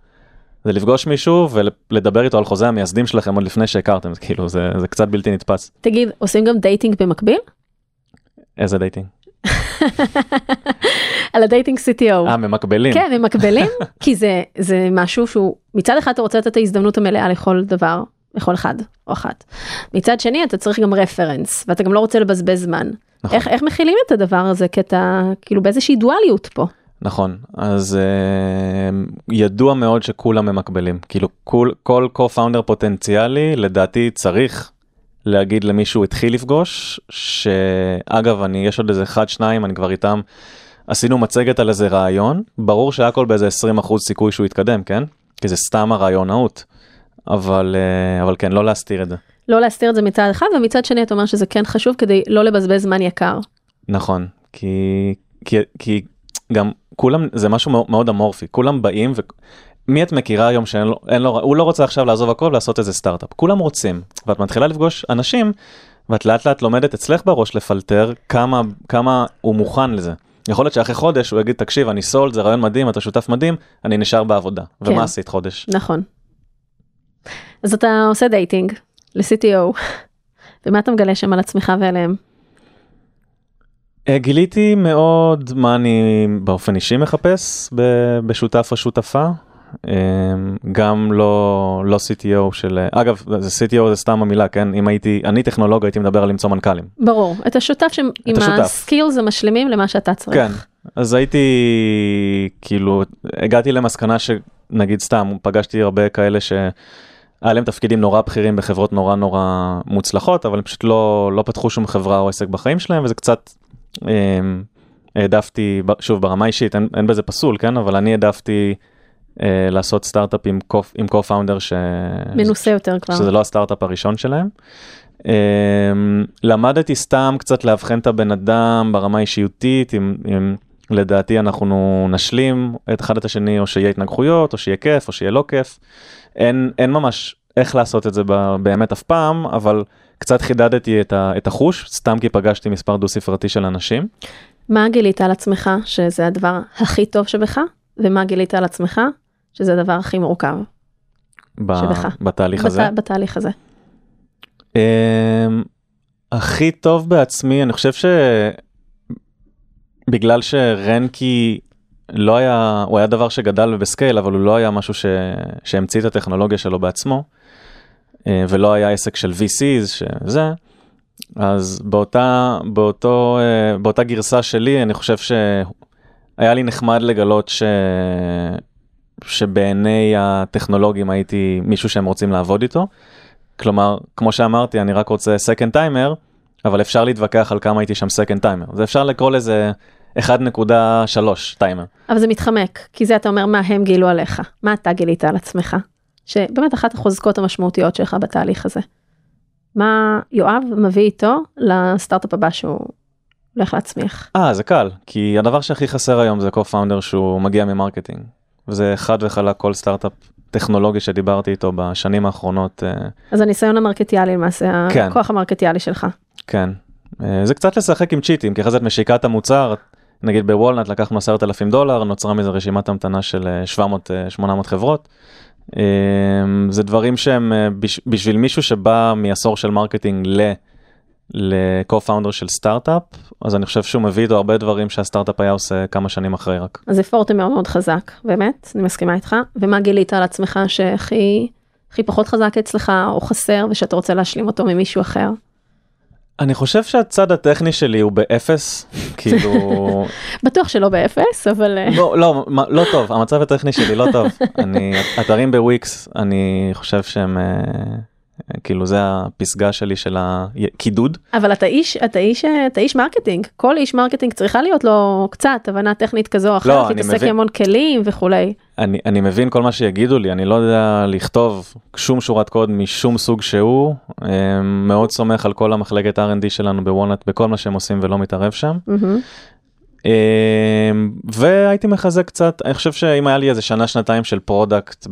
זה לפגוש מישהו ולדבר איתו על חוזה המייסדים שלכם עוד לפני שהכרתם, כאילו, זה, זה קצת בלתי נתפס. תגיד, עושים גם dating במקביל? איזה dating? על ה dating CTO. אה, ממקבילים. כן, ממקבילים, כי זה, זה משהו שהוא, מצד אחד אתה רוצה לתת את ההזדמנות המלאה לכל דבר, לכל אחד או אחת. מצד שני אתה צריך גם reference, ואתה גם לא רוצה לבזבז זמן. נכון. איך, איך מכילים את הדבר הזה? כי אתה כאילו באיזושהי דואליות פה. נכון, אז uh, ידוע מאוד שכולם ממקבלים. כאילו כל, כל co-founder פוטנציאלי לדעתי צריך להגיד למי שהוא התחיל לפגוש, שאגב, אני, יש עוד איזה אחד, שניים, אני כבר איתם, עשינו מצגת על איזה רעיון, ברור שהכל באיזה 20% סיכוי שהוא יתקדם, כן? כי זה סתם הרעיונאות, אבל, אה, אבל כן, לא להסתיר את זה. לא להסתיר את זה מצד אחד, ומצד שני אתה אומר שזה כן חשוב כדי לא לבזבז זמן יקר. נכון, כי, כי, כי גם כולם, זה משהו מאוד אמורפי, כולם באים ו... מי את מכירה היום שאין לו, הוא לא רוצה עכשיו לעזוב הכל ולעשות איזה סטארט-אפ, כולם רוצים, ואת מתחילה לפגוש אנשים, ואת לאט לאט לומדת אצלך בראש לפלטר כמה, כמה הוא מוכן לזה. יכול להיות שאחרי חודש הוא יגיד, תקשיב, אני סולד, זה רעיון מדהים, אתה שותף מדהים, אני נשאר בעבודה. כן. ומה עשית חודש? נכון. אז אתה עושה dating ל-CTO, ומה אתה מגלה שם על עצמך ועליהם? אה, גיליתי מאוד מה אני באופן אישי מחפש בשותף או שותפה. אמ, גם לא לא CTO של אגב זה CTO זה סתם המילה כן? אם הייתי אני טכנולוג הייתי מדבר על למצוא מנכ"לים. ברור. את השותף שעם הסקילס המשלימים למה שאתה צריך. כן. אז הייתי כאילו הגעתי למסקנה שנגיד סתם פגשתי הרבה כאלה ש... היה להם תפקידים נורא בכירים בחברות נורא נורא מוצלחות אבל הם פשוט לא לא פתחו שום חברה או עסק בחיים שלהם וזה קצת אה, העדפתי שוב ברמה אישית אין, אין בזה פסול כן? אבל אני העדפתי לעשות סטארט-אפ עם, co-founder ש... מנוסה יותר כבר. שזה לא הסטארט-אפ הראשון שלהם. אה, למדתי סתם קצת לאבחן את הבן אדם ברמה האישיותית, אם, אם לדעתי אנחנו נשלים את אחד את השני, או שיהיה התנגחויות, או שיהיה כיף, או שיהיה לא כיף. אין, אין ממש איך לעשות את זה באמת אף פעם, אבל קצת חידדתי את, ה, את החוש, סתם כי פגשתי מספר דו ספרתי של אנשים. מה גילית על עצמך שזה הדבר הכי טוב שבך, ומה גילית על עצמך שזה הדבר הכי מורכב ב- שבך. בתהליך בת- הזה? בתהליך הזה. Um, הכי טוב בעצמי, אני חושב שבגלל שרנקי לא היה, הוא היה דבר שגדל בסקייל, אבל הוא לא היה משהו ש... שהמציא את הטכנולוגיה שלו בעצמו, אה, ולא היה עסק של VCs, שזה, אז באותה, באותו, אה, באותה גרסה שלי, אני חושב שהיה לי נחמד לגלות ש... שבעיני הטכנולוגים הייתי מישהו שהם רוצים לעבוד איתו. כלומר, כמו שאמרתי, אני רק רוצה second timer, אבל אפשר להתווכח על כמה הייתי שם second timer. זה אפשר לקרוא לזה 1.3 טיימר. אבל זה מתחמק, כי זה אתה אומר מה הם גילו עליך, מה אתה גילית על עצמך. שבאמת אחת החוזקות המשמעותיות שלך בתהליך הזה. מה יואב מביא איתו לסטארט-אפ הבא שהוא הולך להצמיח? אה, זה קל, כי הדבר שהכי חסר היום זה co-founder שהוא מגיע מ marketing. וזה חד וחלק כל סטארט-אפ טכנולוגי שדיברתי איתו בשנים האחרונות. אה, אז הניסיון המרקטיאלי למעשה, כן. הכוח המרקטיאלי שלך. כן, אה, זה קצת לשחק עם צ'יטים, כי אחרי זה את משיקה את המוצר, נגיד ב Walnut לקחנו 10,000 דולר, נוצרה מזה רשימת המתנה של 700-800 אה, חברות. זה דברים שהם בשביל מישהו שבא מעשור של marketing ל... ל-co-founder של סטארט-אפ, אז אני חושב שהוא מביא איתו הרבה דברים שהסטארט-אפ היה עושה כמה שנים אחרי רק. אז זה פורטה מאוד מאוד חזק, באמת, אני מסכימה איתך. ומה גילית על עצמך שהכי הכי פחות חזק אצלך, או חסר, ושאתה רוצה להשלים אותו ממישהו אחר? אני חושב שהצד הטכני שלי הוא באפס, כאילו... בטוח שלא באפס, אבל... אה, לא, לא, לא טוב, המצב הטכני שלי לא טוב. אני, אתרים בוויקס, אני חושב שהם, אה, כאילו זה הפסגה שלי של הקידוד. אבל אתה איש, אתה איש, אתה איש marketing. כל איש marketing צריכה להיות לו קצת הבנה טכנית כזו או אחרת, לא, אני להתעסק מבין. עם המון כלים וכולי. אני, אני מבין כל מה שיגידו לי, אני לא יודע לכתוב שום שורת קוד משום סוג שהוא, אה, מאוד סומך על כל המחלקת R&D שלנו ב Walnut, בכל מה שהם עושים ולא מתערב שם. מהמם. אמ, והייתי מחזק קצת, אני חושב שאם היה לי איזה שנה שנתיים של product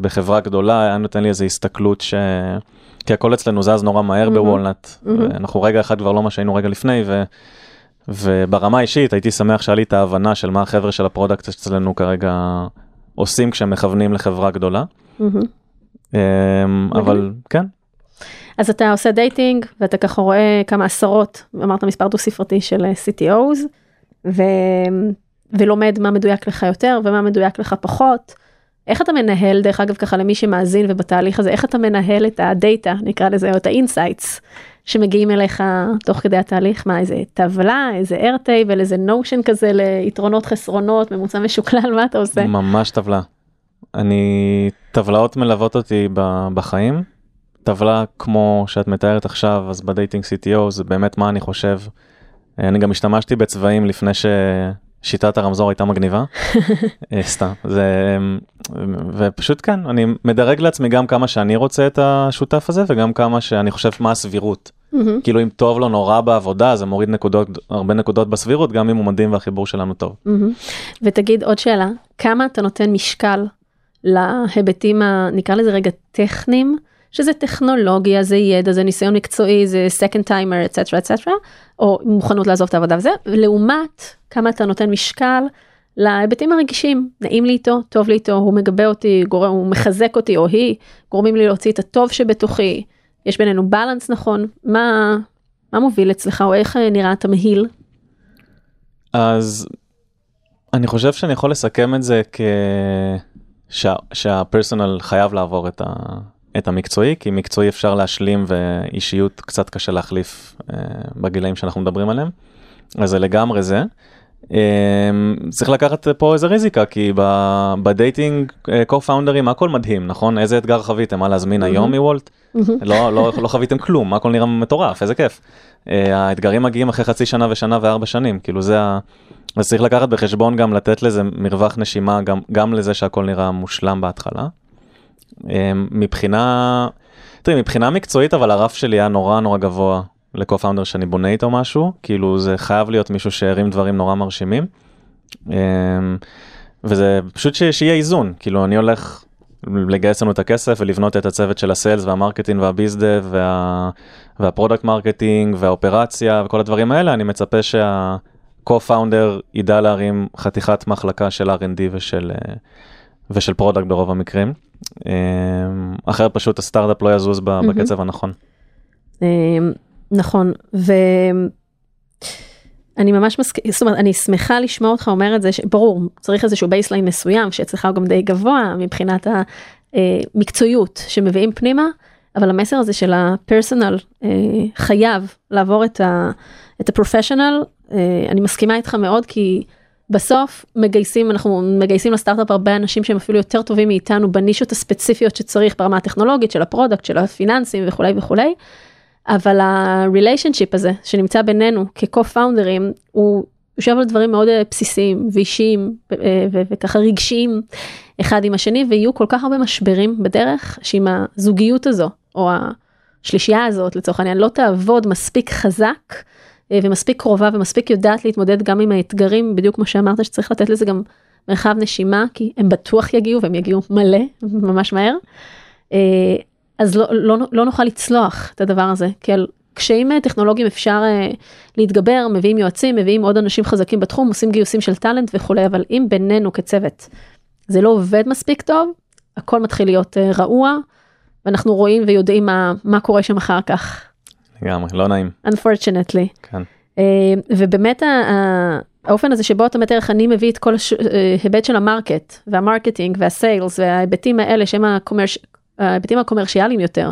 בחברה גדולה, היה נותן לי איזה הסתכלות ש... כי הכל אצלנו זז נורא מהר מהמם. ב Walnut, מהמם. אנחנו רגע אחד כבר לא מה שהיינו רגע לפני, ו... וברמה האישית הייתי שמח שהיה לי את ההבנה של מה החבר'ה של ה product אצלנו כרגע עושים כשהם מכוונים לחברה גדולה. אמ, אבל כן, אז אתה עושה dating ואתה ככה רואה כמה עשרות, אמרת מספר דו ספרתי של אה, CTOs, ו... ולומד מה מדויק לך יותר ומה מדויק לך פחות. איך אתה מנהל, דרך אגב, ככה למי שמאזין ובתהליך הזה, איך אתה מנהל את הדאטה, נקרא לזה, או את ה insights, שמגיעים אליך תוך כדי התהליך? מה, איזה טבלה, איזה Airtable, איזה Notion כזה ליתרונות, חסרונות, ממוצע משוקלל, מה אתה עושה? ממש טבלה. אני, טבלאות מלוות אותי ב- בחיים. טבלה כמו שאת מתארת עכשיו, אז בדייטינג CTO זה באמת מה אני חושב. אני גם השתמשתי בצבעים לפני ששיטת הרמזור הייתה מגניבה. אה, סתם, זה, ופשוט כן, אני מדרג לעצמי גם כמה שאני רוצה את השותף הזה וגם כמה שאני חושב מה הסבירות. מהמם, כאילו אם טוב לו נורא בעבודה זה מוריד נקודות, הרבה נקודות בסבירות, גם אם הוא מדהים והחיבור שלנו טוב. מהמם. ותגיד עוד שאלה, כמה אתה נותן משקל להיבטים, ה- נקרא לזה רגע טכניים, שזה טכנולוגיה, זה ידע, זה ניסיון מקצועי, זה second timer, אצטרה אצטרה, או מוכנות לעזוב את העבודה וזה, לעומת כמה אתה נותן משקל להיבטים הרגישים, נעים לי איתו, טוב לי איתו, הוא מגבה אותי, גורם, הוא מחזק אותי או היא, גורמים לי להוציא את הטוב שבתוכי, יש בינינו בלנס נכון, מה, מה מוביל אצלך או איך אה, נראה התמהיל? אז אני חושב שאני יכול לסכם את זה כ... שה... שהפרסונל חייב לעבור את, ה... את המקצועי, כי מקצועי אפשר להשלים ואישיות קצת קשה להחליף אה, בגילאים שאנחנו מדברים עליהם. אז זה לגמרי זה. אה, צריך לקחת פה איזה ריזיקה, כי. בדייטינג אה, co-founders הכל מדהים, נכון? איזה אתגר חוויתם? מה להזמין היום מוולט? לא, לא, לא חוויתם כלום, הכל נראה מטורף, איזה כיף. Uh, האתגרים מגיעים אחרי חצי שנה ושנה וארבע שנים, כאילו זה ה... אז צריך לקחת בחשבון גם לתת לזה מרווח נשימה, גם, גם לזה שהכל נראה מושלם בהתחלה. Uh, מבחינה, תראי, מבחינה מקצועית, אבל הרף שלי היה נורא נורא גבוה לקו-פאונדר שאני בונה איתו משהו, כאילו זה חייב להיות מישהו שהרים דברים נורא מרשימים. Uh, וזה פשוט ש... שיהיה איזון, כאילו אני הולך לגייס לנו את הכסף ולבנות את הצוות של הסיילס והמרקטינג והביזדב וה... וה product marketing והאופרציה וכל הדברים האלה, אני מצפה שה-co-founder ידע להרים חתיכת מחלקה של R&D ושל, אה, ושל product ברוב המקרים. אה, אחרת פשוט הסטארט-אפ לא יזוז. בקצב הנכון. אמ, נכון, ואני ממש מסכימה, זאת אומרת, אני שמחה לשמוע אותך אומר את זה, שברור, צריך איזשהו baseline מסוים, שאצלך הוא גם די גבוה מבחינת המקצועיות שמביאים פנימה, אבל המסר הזה של ה personal חייב לעבור את ה- את ה professional, אני מסכימה איתך מאוד, כי בסוף מגייסים, אנחנו מגייסים לסטארט-אפ הרבה אנשים שהם אפילו יותר טובים מאיתנו בנישות הספציפיות שצריך ברמה הטכנולוגית של ה product, של הפיננסים וכולי וכולי. אבל ה relationship הזה שנמצא בינינו כ-co-founders הוא יושב על דברים מאוד אה, בסיסיים ואישיים אה, וככה רגשיים אחד עם השני ויהיו כל כך הרבה משברים בדרך שאם הזוגיות הזו או השלישייה הזאת לצורך העניין לא תעבוד מספיק חזק ומספיק קרובה ומספיק יודעת להתמודד גם עם האתגרים בדיוק כמו שאמרת שצריך לתת לזה גם מרחב נשימה כי הם בטוח יגיעו והם יגיעו מלא ממש מהר. אה, אז לא, לא, לא נוכל לצלוח את הדבר הזה, כי על קשיים אה, טכנולוגיים אפשר להתגבר, מביאים יועצים, מביאים עוד אנשים חזקים בתחום, עושים גיוסים של טאלנט וכולי, אבל אם בינינו כצוות זה לא עובד מספיק טוב, הכל מתחיל להיות רעוע, ואנחנו רואים ויודעים מה, מה קורה שם אחר כך. לגמרי, לא נעים. unfortunately. כן. אה, ובאמת האופן הזה שבו אתה מתאר איך אני מביא את כל ההיבט של ה market וה marketing וה sales וההיבטים האלה שהם הקומרש... ההיבטים הקומרשיאליים יותר.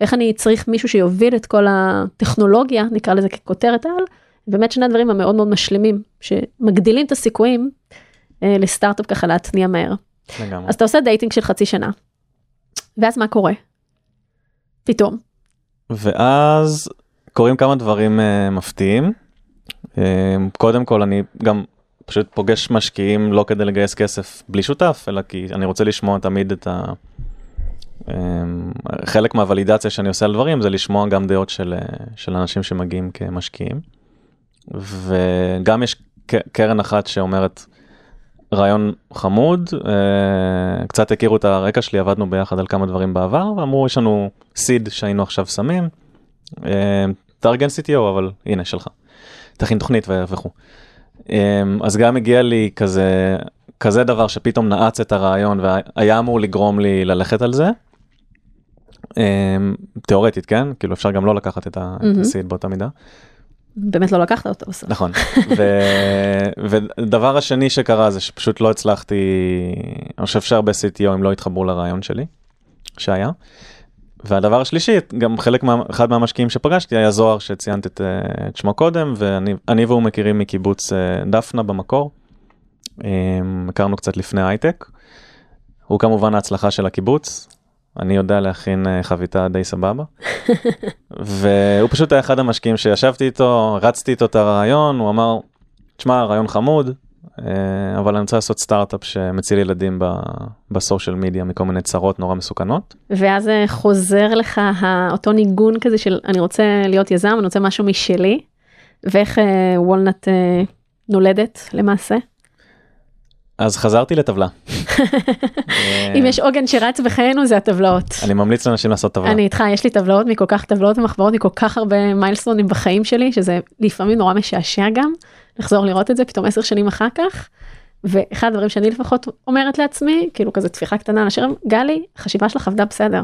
איך אני צריך מישהו שיוביל את כל הטכנולוגיה נקרא לזה ככותרת על. באמת שני הדברים המאוד מאוד משלימים שמגדילים את הסיכויים אה, לסטארט-אפ ככה להתניע מהר. לגמרי. אז אתה עושה dating של חצי שנה. ואז מה קורה? פתאום. ואז קורים כמה דברים uh, מפתיעים. Uh, קודם כל אני גם פשוט פוגש משקיעים לא כדי לגייס כסף בלי שותף, אלא כי אני רוצה לשמוע תמיד את ה... Um, חלק מהוולידציה שאני עושה על דברים זה לשמוע גם דעות של, של אנשים שמגיעים כמשקיעים. וגם יש קרן אחת שאומרת רעיון חמוד, uh, קצת הכירו את הרקע שלי, עבדנו ביחד על כמה דברים בעבר, ואמרו יש לנו סיד שהיינו עכשיו שמים, uh, תארגן CTO אבל הנה שלך, תכין תוכנית וכו'. Um, אז גם הגיע לי כזה, כזה דבר שפתאום נעץ את הרעיון והיה אמור לגרום לי ללכת על זה. תיאורטית כן, כאילו אפשר גם לא לקחת את. הסיד באותה מידה. באמת לא לקחת אותו בסוף. נכון. ו- ודבר השני שקרה זה שפשוט לא הצלחתי, אני חושב שהרבה CTOים לא התחברו לרעיון שלי, שהיה. והדבר השלישי, גם חלק מה, אחד מהמשקיעים שפגשתי היה זוהר שציינת את, אה, את שמו קודם, ואני אני והוא מכירים מקיבוץ אה, דפנה במקור. אה, הכרנו קצת לפני הייטק. הוא כמובן ההצלחה של הקיבוץ. אני יודע להכין אה, חביתה די סבבה. והוא פשוט היה אחד המשקיעים שישבתי איתו, רצתי איתו את הרעיון, הוא אמר, תשמע, רעיון חמוד, אה, אבל אני רוצה לעשות סטארט-אפ שמציל ילדים בסושיאל מדיה מכל מיני צרות נורא מסוכנות. ואז אה, חוזר לך אותו ניגון כזה של אני רוצה להיות יזם, אני רוצה משהו משלי, ואיך וולנט נולדת למעשה. אז חזרתי לטבלה. אה, אם יש עוגן שרץ בחיינו זה הטבלאות. אני ממליץ לאנשים לעשות טבלה. אני איתך, יש לי טבלאות מכל כך טבלאות ומחברות מכל כך הרבה מיילסטונים בחיים שלי, שזה לפעמים נורא משעשע גם, לחזור לראות את זה פתאום עשר שנים אחר כך. ואחד הדברים שאני לפחות אומרת לעצמי, כאילו כזה טפיחה קטנה על השרם, גלי, החשיבה שלך עבדה בסדר.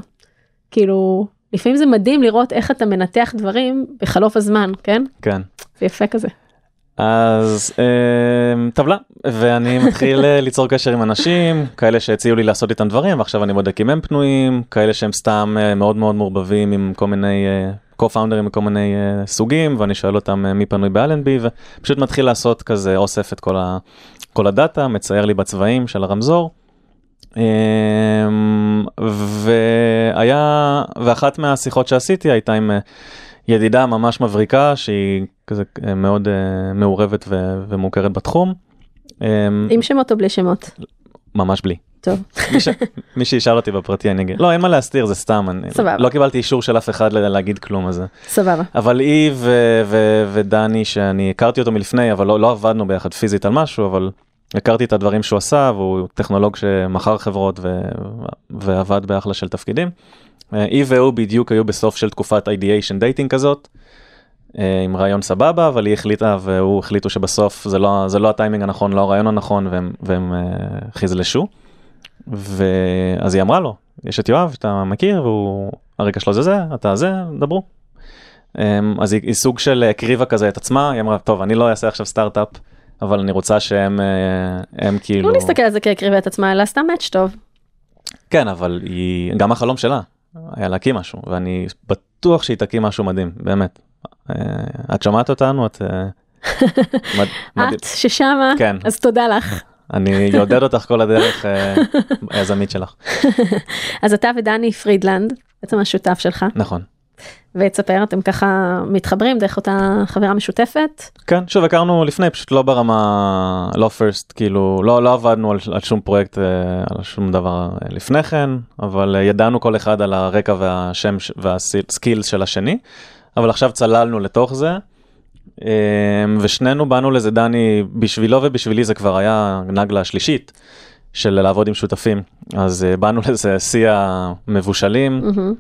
כאילו, לפעמים זה מדהים לראות איך אתה מנתח דברים בחלוף הזמן, כן? כן. זה יפה כזה. אז אה, טבלה, ואני מתחיל אה, ליצור קשר עם אנשים, כאלה שהציעו לי לעשות איתם דברים, ועכשיו אני בודק אם הם פנויים, כאלה שהם סתם אה, מאוד מאוד מעורבבים עם כל מיני co-founders מכל מיני אה, סוגים, ואני שואל אותם אה, מי פנוי באלנבי, ופשוט מתחיל לעשות כזה אוסף את כל, ה, כל הדאטה, מצייר לי בצבעים של הרמזור. אמ, והיה, ואחת מהשיחות שעשיתי הייתה עם אה, ידידה ממש מבריקה שהיא כזה אה, מאוד אה, מעורבת ו- ומוכרת בתחום. אמ, עם שמות או בלי שמות? ממש בלי. טוב. מי ש- מי שישאל אותי בפרטי אני אגיד, לא אין מה להסתיר זה סתם, אני סבבה. לא קיבלתי אישור של אף אחד להגיד כלום על זה. סבבה. אבל היא ו- ו- ודני שאני הכרתי אותו מלפני אבל לא, לא עבדנו ביחד פיזית על משהו אבל הכרתי את הדברים שהוא עשה והוא טכנולוג שמכר חברות ו- ועבד באחלה של תפקידים. אה, היא והוא בדיוק היו בסוף של תקופת ideation dating כזאת. אה, עם רעיון סבבה אבל היא החליטה והוא החליטו שבסוף זה לא זה לא הטיימינג הנכון לא הרעיון הנכון והם, והם אה, חזלשו. ואז היא אמרה לו יש את יואב שאתה מכיר והוא הרקע שלו זה זה אתה זה דברו. אמ, אז היא, היא סוג של הקריבה כזה את עצמה, היא אמרה, טוב, אני לא אעשה עכשיו סטארט-אפ, אבל אני רוצה שהם הם כאילו... לא להסתכל על זה כהקריבה את עצמה, אלא סתם מאץ' טוב. כן, אבל היא, גם החלום שלה היה להקים משהו, ואני בטוח שהיא תקים משהו מדהים, באמת. אה, את שומעת אותנו? את... אה, מד-. את ששמה, כן. אז תודה לך. אני אעודד אותך כל הדרך, אה, היזמית שלך. אז אתה ודני פרידלנד, בעצם השותף שלך, נכון. ותספר, אתם ככה מתחברים דרך אותה חברה משותפת. כן, שוב, הכרנו לפני, פשוט לא ברמה, לא פרסט, כאילו, לא, לא עבדנו על, על שום פרויקט, אה, על שום דבר אה, לפני כן, אבל אה, ידענו כל אחד על הרקע והשם והסקילס של השני, אבל עכשיו צללנו לתוך זה, אה, ושנינו באנו לזה, דני, בשבילו ובשבילי זה כבר היה נגלה השלישית של לעבוד עם שותפים, אז באנו לזה שיא המבושלים, מהמם.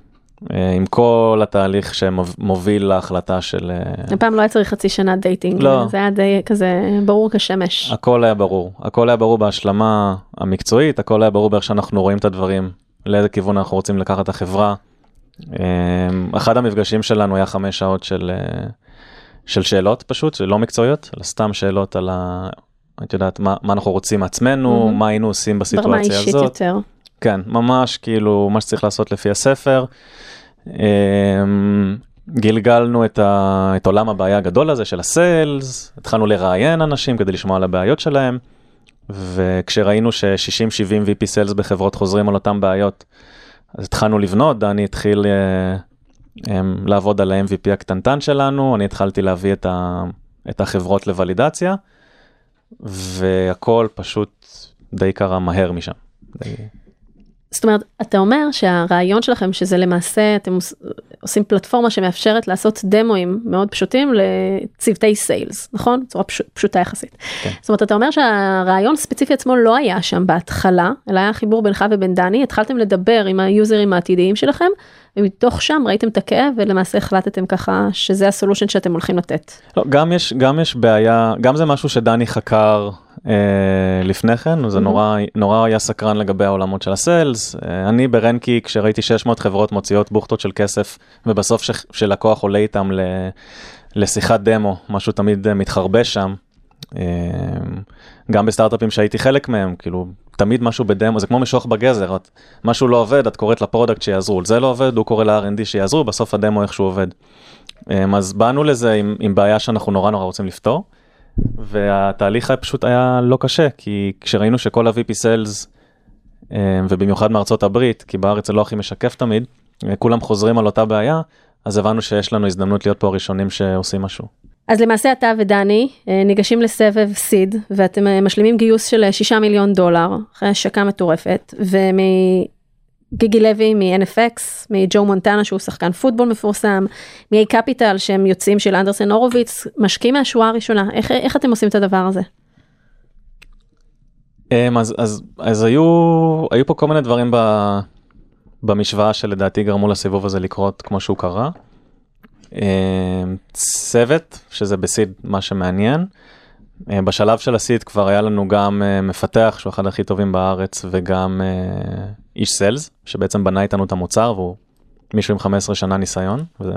אה, עם כל התהליך שמוביל להחלטה של... אה, הפעם לא היה צריך חצי שנה dating, לא. זה היה די כזה ברור כשמש. הכל היה ברור, הכל היה ברור בהשלמה המקצועית, הכל היה ברור באיך שאנחנו רואים את הדברים, לאיזה כיוון אנחנו רוצים לקחת את החברה, אמ, אחד המפגשים שלנו היה חמש שעות של, אה, של שאלות פשוט, לא מקצועיות, אלא סתם שאלות על ה... את יודעת, מה, מה אנחנו רוצים מעצמנו, מהמם. מה היינו עושים ברמה בסיטואציה אישית הזאת. יותר. כן, ממש כאילו מה שצריך לעשות לפי הספר. אמ, גלגלנו את, ה, את עולם הבעיה הגדול הזה של הסיילס, התחלנו לראיין אנשים כדי לשמוע על הבעיות שלהם, וכשראינו ש-60-70 VP סיילס בחברות חוזרים על אותן בעיות, אז התחלנו לבנות, דני התחיל אה, אמ, לעבוד על ה-MVP הקטנטן שלנו, אני התחלתי להביא את, ה, את החברות לוולידציה, והכל פשוט די קרה מהר משם. די... זאת אומרת, אתה אומר שהרעיון שלכם שזה למעשה אתם עוש- עושים פלטפורמה שמאפשרת לעשות דמוים מאוד פשוטים לצוותי סיילס, נכון? בצורה פש... פשוטה יחסית. כן. זאת אומרת, אתה אומר שהרעיון הספציפי עצמו לא היה שם בהתחלה, אלא היה חיבור בינך ובין דני, התחלתם לדבר עם היוזרים העתידיים שלכם, ומתוך שם ראיתם את הכאב ולמעשה החלטתם ככה שזה הסולושן שאתם הולכים לתת. לא, גם יש, גם יש בעיה, גם זה משהו שדני חקר אה, לפני כן, זה Mhm. נורא, נורא היה סקרן לגבי העולמות של ה sales. אה, אני ברנקי, כשראיתי 600 חברות מוציאות בוכטות של כסף, ובסוף ש, שלקוח עולה איתם ל, לשיחת דמו, משהו תמיד אה, מתחרבש שם. אה, גם בסטארט-אפים שהייתי חלק מהם, כאילו, תמיד משהו בדמו, זה כמו משוך בגזר, את, משהו לא עובד, את קוראת ל product שיעזרו, זה לא עובד, הוא קורא ל-R&D שיעזרו, בסוף הדמו איכשהו עובד. אמ, אז באנו לזה עם, עם בעיה שאנחנו נורא נורא רוצים לפתור, והתהליך היה פשוט היה לא קשה, כי כשראינו שכל ה-VP Sales, אמ, ובמיוחד מארצות הברית, כי בארץ זה לא הכי משקף תמיד, אה, כולם חוזרים על אותה בעיה, אז הבנו שיש לנו הזדמנות להיות פה הראשונים שעושים משהו. אז למעשה אתה ודני אה, ניגשים לסבב סיד ואתם אה, משלימים גיוס של 6 מיליון דולר אחרי השקה מטורפת ומגיגי לוי מ-NFX, מג'ו מונטנה שהוא שחקן פוטבול מפורסם, מ-A קפיטל שהם יוצאים של אנדרסן הורוביץ, משקיעים מהשורה הראשונה, איך, איך אתם עושים את הדבר הזה? אמ, אז, אז, אז היו, היו פה כל מיני דברים ב, במשוואה שלדעתי גרמו לסיבוב הזה לקרות כמו שהוא קרה. אמ, צוות, שזה בסיד מה שמעניין. אה, בשלב של הסיד כבר היה לנו גם אה, מפתח שהוא אחד הכי טובים בארץ וגם אה, איש סיילס שבעצם בנה איתנו את המוצר והוא מישהו עם 15 שנה ניסיון. וזה,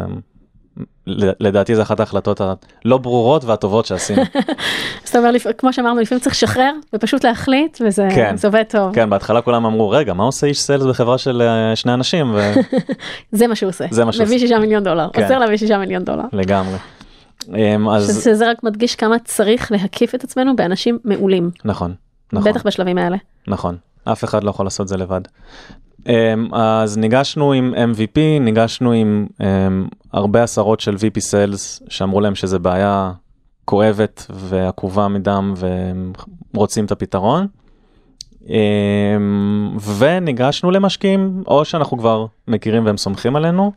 לדעתי זה אחת ההחלטות הלא ברורות והטובות שעשינו. זאת אומרת, כמו שאמרנו, לפעמים צריך לשחרר ופשוט להחליט וזה כן. עובד טוב, כן, בהתחלה כולם אמרו, רגע, מה עושה איש סיילס בחברה של שני אנשים? זה מה שהוא עושה, זה מה שהוא מביא 6 מיליון דולר, כן. עוזר להביא 6 מיליון דולר. ולגמרי. אמ, אז שזה זה רק מדגיש כמה צריך להקיף את עצמנו באנשים מעולים, נכון, נכון, בטח בשלבים האלה. נכון, אף אחד לא יכול לעשות את זה לבד. אמ, אז ניגשנו עם MVP, ניגשנו עם אמ, הרבה עשרות של VP Sales שאמרו להם שזה בעיה כואבת ועקובה מדם והם רוצים את הפתרון. וניגשנו למשקיעים או שאנחנו כבר מכירים והם סומכים עלינו,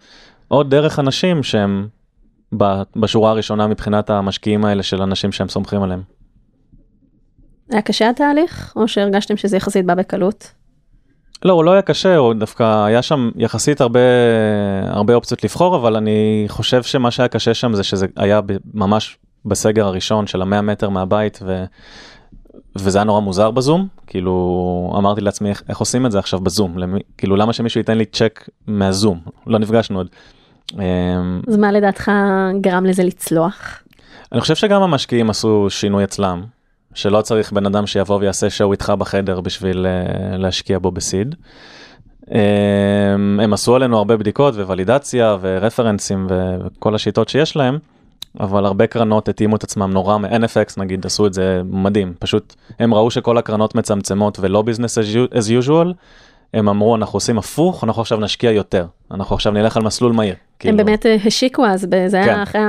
או דרך אנשים שהם בשורה הראשונה מבחינת המשקיעים האלה של אנשים שהם סומכים עליהם. היה קשה התהליך, או שהרגשתם שזה יחסית בא בקלות? לא, הוא לא היה קשה, הוא דווקא היה שם יחסית הרבה, הרבה אופציות לבחור, אבל אני חושב שמה שהיה קשה שם זה שזה היה ממש בסגר הראשון של המאה מטר מהבית, ו, וזה היה נורא מוזר בזום, כאילו אמרתי לעצמי איך, איך עושים את זה עכשיו בזום, למי, כאילו למה שמישהו ייתן לי צ'ק מהזום, לא נפגשנו עוד. אמ, אז מה לדעתך גרם לזה לצלוח? אני חושב שגם המשקיעים עשו שינוי אצלם, שלא צריך בן אדם שיבוא ויעשה שואו איתך בחדר בשביל uh, להשקיע בו בסיד. Um, הם עשו עלינו הרבה בדיקות וולידציה ורפרנסים וכל השיטות שיש להם, אבל הרבה קרנות התאימו את עצמם נורא, NFX נגיד עשו את זה מדהים, פשוט הם ראו שכל הקרנות מצמצמות ולא ביזנס as usual, הם אמרו אנחנו עושים הפוך, אנחנו עכשיו נשקיע יותר, אנחנו עכשיו נלך על מסלול מהיר. הם באמת אה, השיקו אז, זה כן. היה אחרי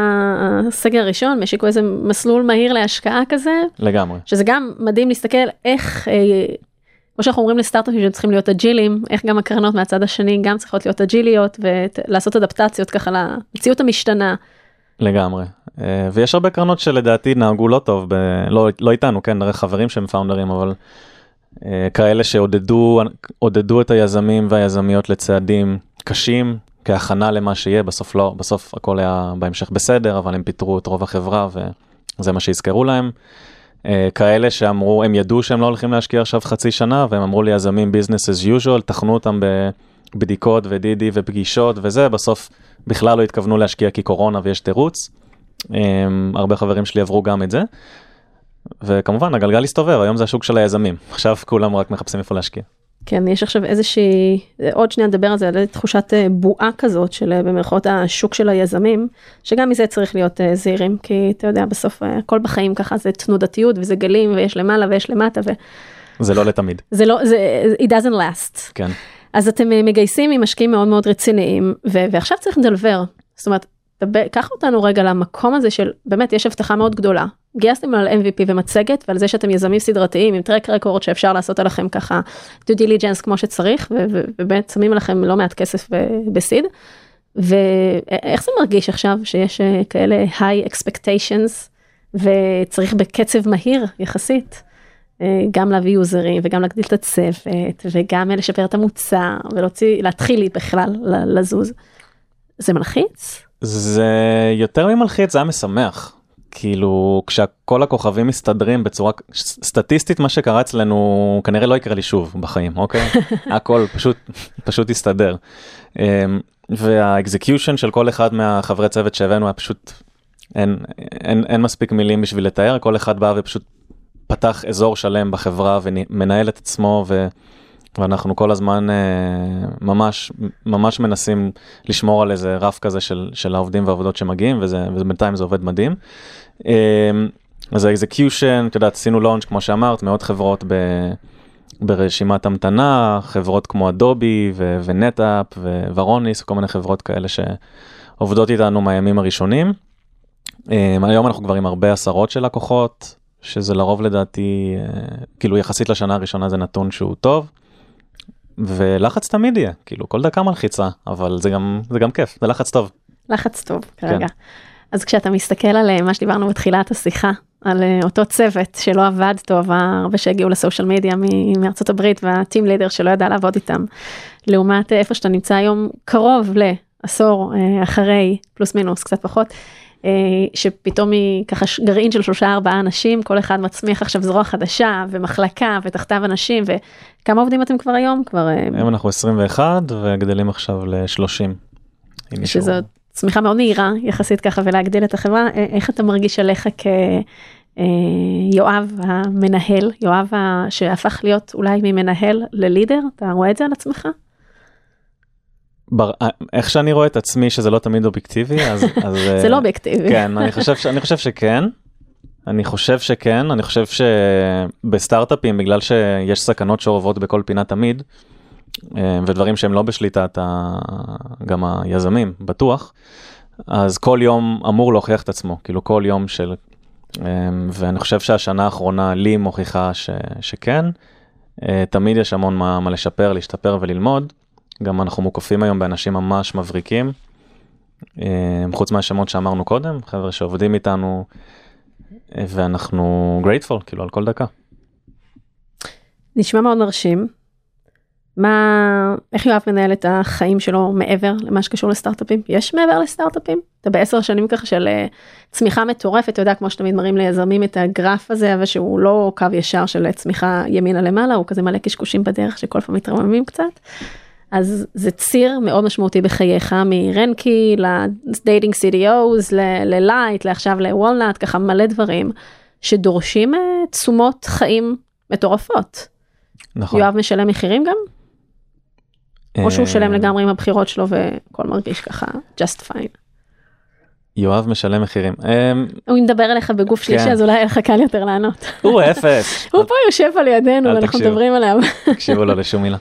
הסגר הראשון, הם השיקו איזה מסלול מהיר להשקעה כזה, לגמרי. שזה גם מדהים להסתכל איך, אה, כמו שאנחנו אומרים לסטארט-אפים שהם צריכים להיות אג'ילים, איך גם הקרנות מהצד השני גם צריכות להיות אג'יליות ולעשות אדפטציות ככה למציאות המשתנה. לגמרי. אה, ויש הרבה קרנות שלדעתי נהגו לא טוב, ב... לא, לא איתנו, כן, חברים שהם פאונדרים, אבל כאלה שעודדו עודדו את היזמים והיזמיות לצעדים קשים כהכנה למה שיהיה, בסוף לא, בסוף הכל היה בהמשך בסדר, אבל הם פיטרו את רוב החברה וזה מה שיזכרו להם. אה, כאלה שאמרו, הם ידעו שהם לא הולכים להשקיע עכשיו חצי שנה, והם אמרו ליזמים business as usual, תחנו אותם ב... בדיקות ודידי ופגישות וזה, בסוף בכלל לא התכוונו להשקיע כי קורונה ויש תירוץ. אמ, הרבה חברים שלי עברו גם את זה. וכמובן הגלגל הסתובב, היום זה השוק של היזמים, עכשיו כולם רק מחפשים איפה להשקיע. כן, יש עכשיו איזושהי, עוד שנייה נדבר על זה, על תחושת אה, בועה כזאת של אה, במרכאות השוק של היזמים, שגם מזה צריך להיות אה, זהירים, כי אתה יודע, בסוף הכל בחיים ככה זה תנודתיות וזה גלים ויש למעלה ויש למטה. ו... זה לא לתמיד. זה לא, זה, it doesn't last. כן. אז אתם מגייסים עם משקיעים מאוד מאוד רציניים, ו- ועכשיו צריך לדלבר. זאת אומרת, קח אותנו רגע למקום הזה של באמת יש הבטחה מאוד גדולה. גייסתם על MVP ומצגת ועל זה שאתם יזמים סדרתיים עם טרק רקורד שאפשר לעשות עליכם ככה due diligence כמו שצריך ובאמת שמים עליכם לא מעט כסף בסיד. ואיך זה מרגיש עכשיו שיש אה, כאלה high expectations וצריך בקצב מהיר יחסית אה, גם להביא יוזרים וגם להגדיל את הצוות וגם לשפר את המוצר ולהוציא להתחיל בכלל לזוז. זה מלחיץ? זה יותר ממלחיץ, זה היה משמח. כאילו כשכל הכוכבים מסתדרים בצורה סטטיסטית מה שקרה אצלנו כנראה לא יקרה לי שוב בחיים אוקיי הכל פשוט פשוט יסתדר. אמ, והאקזקיושן של כל אחד מהחברי צוות שהבאנו היה פשוט אין, אין, אין מספיק מילים בשביל לתאר כל אחד בא ופשוט פתח אזור שלם בחברה ומנהל את עצמו ו... ואנחנו כל הזמן אה, ממש ממש מנסים לשמור על איזה רף כזה של, של העובדים והעובדות שמגיעים וזה ובינתיים זה עובד מדהים. אה, אז ה execution, את יודעת, עשינו launch כמו שאמרת, מאות חברות ב, ברשימת המתנה, חברות כמו Adobe ו NetApp ו Varonis, כל מיני חברות כאלה שעובדות איתנו מהימים הראשונים. אה, היום אנחנו כבר עם הרבה עשרות של לקוחות, שזה לרוב לדעתי, כאילו יחסית לשנה הראשונה זה נתון שהוא טוב. ולחץ תמיד יהיה, כאילו כל דקה מלחיצה, אבל זה גם, זה גם כיף, זה לחץ טוב. לחץ טוב כרגע. כן. אז כשאתה מסתכל על אה, מה שדיברנו בתחילת השיחה, על אה, אותו צוות שלא עבד טוב, הרבה שהגיעו לסושיאל מדיה מארצות הברית והטים לידר שלא ידע לעבוד איתם, לעומת אה, איפה שאתה נמצא היום קרוב לעשור אחרי, פלוס מינוס, קצת פחות, שפתאום היא ככה גרעין של שלושה ארבעה אנשים, כל אחד מצמיח עכשיו זרוע חדשה ומחלקה ותחתיו אנשים וכמה עובדים אתם כבר היום? כבר... היום אנחנו 21 וגדלים עכשיו ל-30. שזו צמיחה מאוד מהירה יחסית ככה ולהגדיל את החברה, אה, איך אתה מרגיש עליך כיואב המנהל, יואב שהפך להיות אולי ממנהל ללידר, אתה רואה את זה על עצמך? בר... איך שאני רואה את עצמי שזה לא תמיד אובייקטיבי אז, אז זה לא אובייקטיבי. כן אני חושב ש... אני חושב שכן. אני חושב שכן אני חושב שבסטארט-אפים בגלל שיש סכנות שאורבות בכל פינה תמיד אה, ודברים שהם לא בשליטת ה... גם היזמים בטוח אז כל יום אמור להוכיח את עצמו כאילו כל יום של אה, ואני חושב שהשנה האחרונה לי מוכיחה ש... שכן אה, תמיד יש המון מה, מה לשפר להשתפר וללמוד. גם אנחנו מוקפים היום באנשים ממש מבריקים, אה, חוץ מהשמות שאמרנו קודם, חבר'ה שעובדים איתנו, אה, ואנחנו grateful, כאילו על כל דקה. נשמע מאוד מרשים. מה, איך יואב מנהל את החיים שלו מעבר למה שקשור לסטארט-אפים? יש מעבר לסטארט-אפים? אתה בעשר שנים ככה של אה, צמיחה מטורפת, אתה יודע, כמו שתמיד מראים ליזמים את הגרף הזה, אבל שהוא לא קו ישר של צמיחה ימינה למעלה, הוא כזה מלא קשקושים בדרך שכל פעם מתרממים קצת. אז זה ציר מאוד משמעותי בחייך מרנקי לדייטינג CDOs ללייט לעכשיו לוולנאט ככה מלא דברים שדורשים אה, תשומות חיים מטורפות. נכון. יואב משלם מחירים גם? או שהוא שלם אה, לגמרי עם הבחירות שלו והכל מרגיש ככה just fine. יואב משלם מחירים. אמ, הוא מדבר אליך בגוף שלישי כן. אז אולי יהיה לך קל יותר לענות. הוא אפס. הוא פה יושב על ידינו ואנחנו מדברים עליו. תקשיבו לו לשום מילה.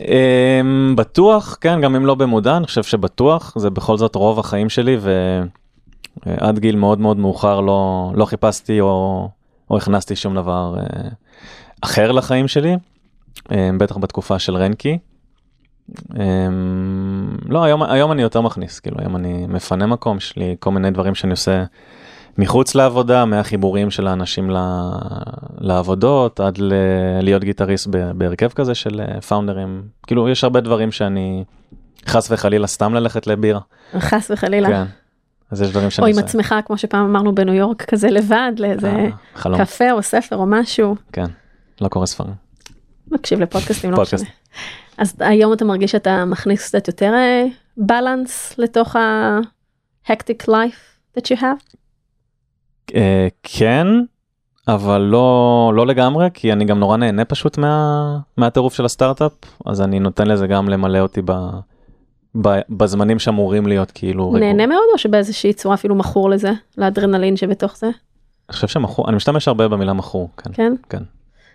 אמ, בטוח כן גם אם לא במודע אני חושב שבטוח זה בכל זאת רוב החיים שלי ועד גיל מאוד מאוד מאוחר לא לא חיפשתי או או הכנסתי שום דבר אה, אחר לחיים שלי. אמ, בטח בתקופה של רנקי. אמ, לא היום היום אני יותר מכניס כאילו היום אני מפנה מקום יש לי כל מיני דברים שאני עושה מחוץ לעבודה מהחיבורים של האנשים לעבודות עד ל- להיות גיטריסט בהרכב כזה של פאונדרים כאילו יש הרבה דברים שאני חס וחלילה סתם ללכת לבירה. חס וחלילה. כן. אז יש דברים שאני עושה. או עם עצמך כמו שפעם אמרנו בניו יורק כזה לבד לאיזה אה, קפה או ספר או משהו. כן לא קורא ספרים. מקשיב לפודקאסטים לא משנה. אז היום אתה מרגיש שאתה מכניס קצת יותר בלנס לתוך ה-hectic life that you have? אה, כן, אבל לא, לא לגמרי, כי אני גם נורא נהנה פשוט מה, מהטירוף של הסטארט-אפ, אז אני נותן לזה גם למלא אותי ב, ב, בזמנים שאמורים להיות כאילו... רגוע. נהנה מאוד או שבאיזושהי צורה אפילו מכור לזה, לאדרנלין שבתוך זה? אני חושב שמכור, אני משתמש הרבה במילה מכור, כן. כן? כן.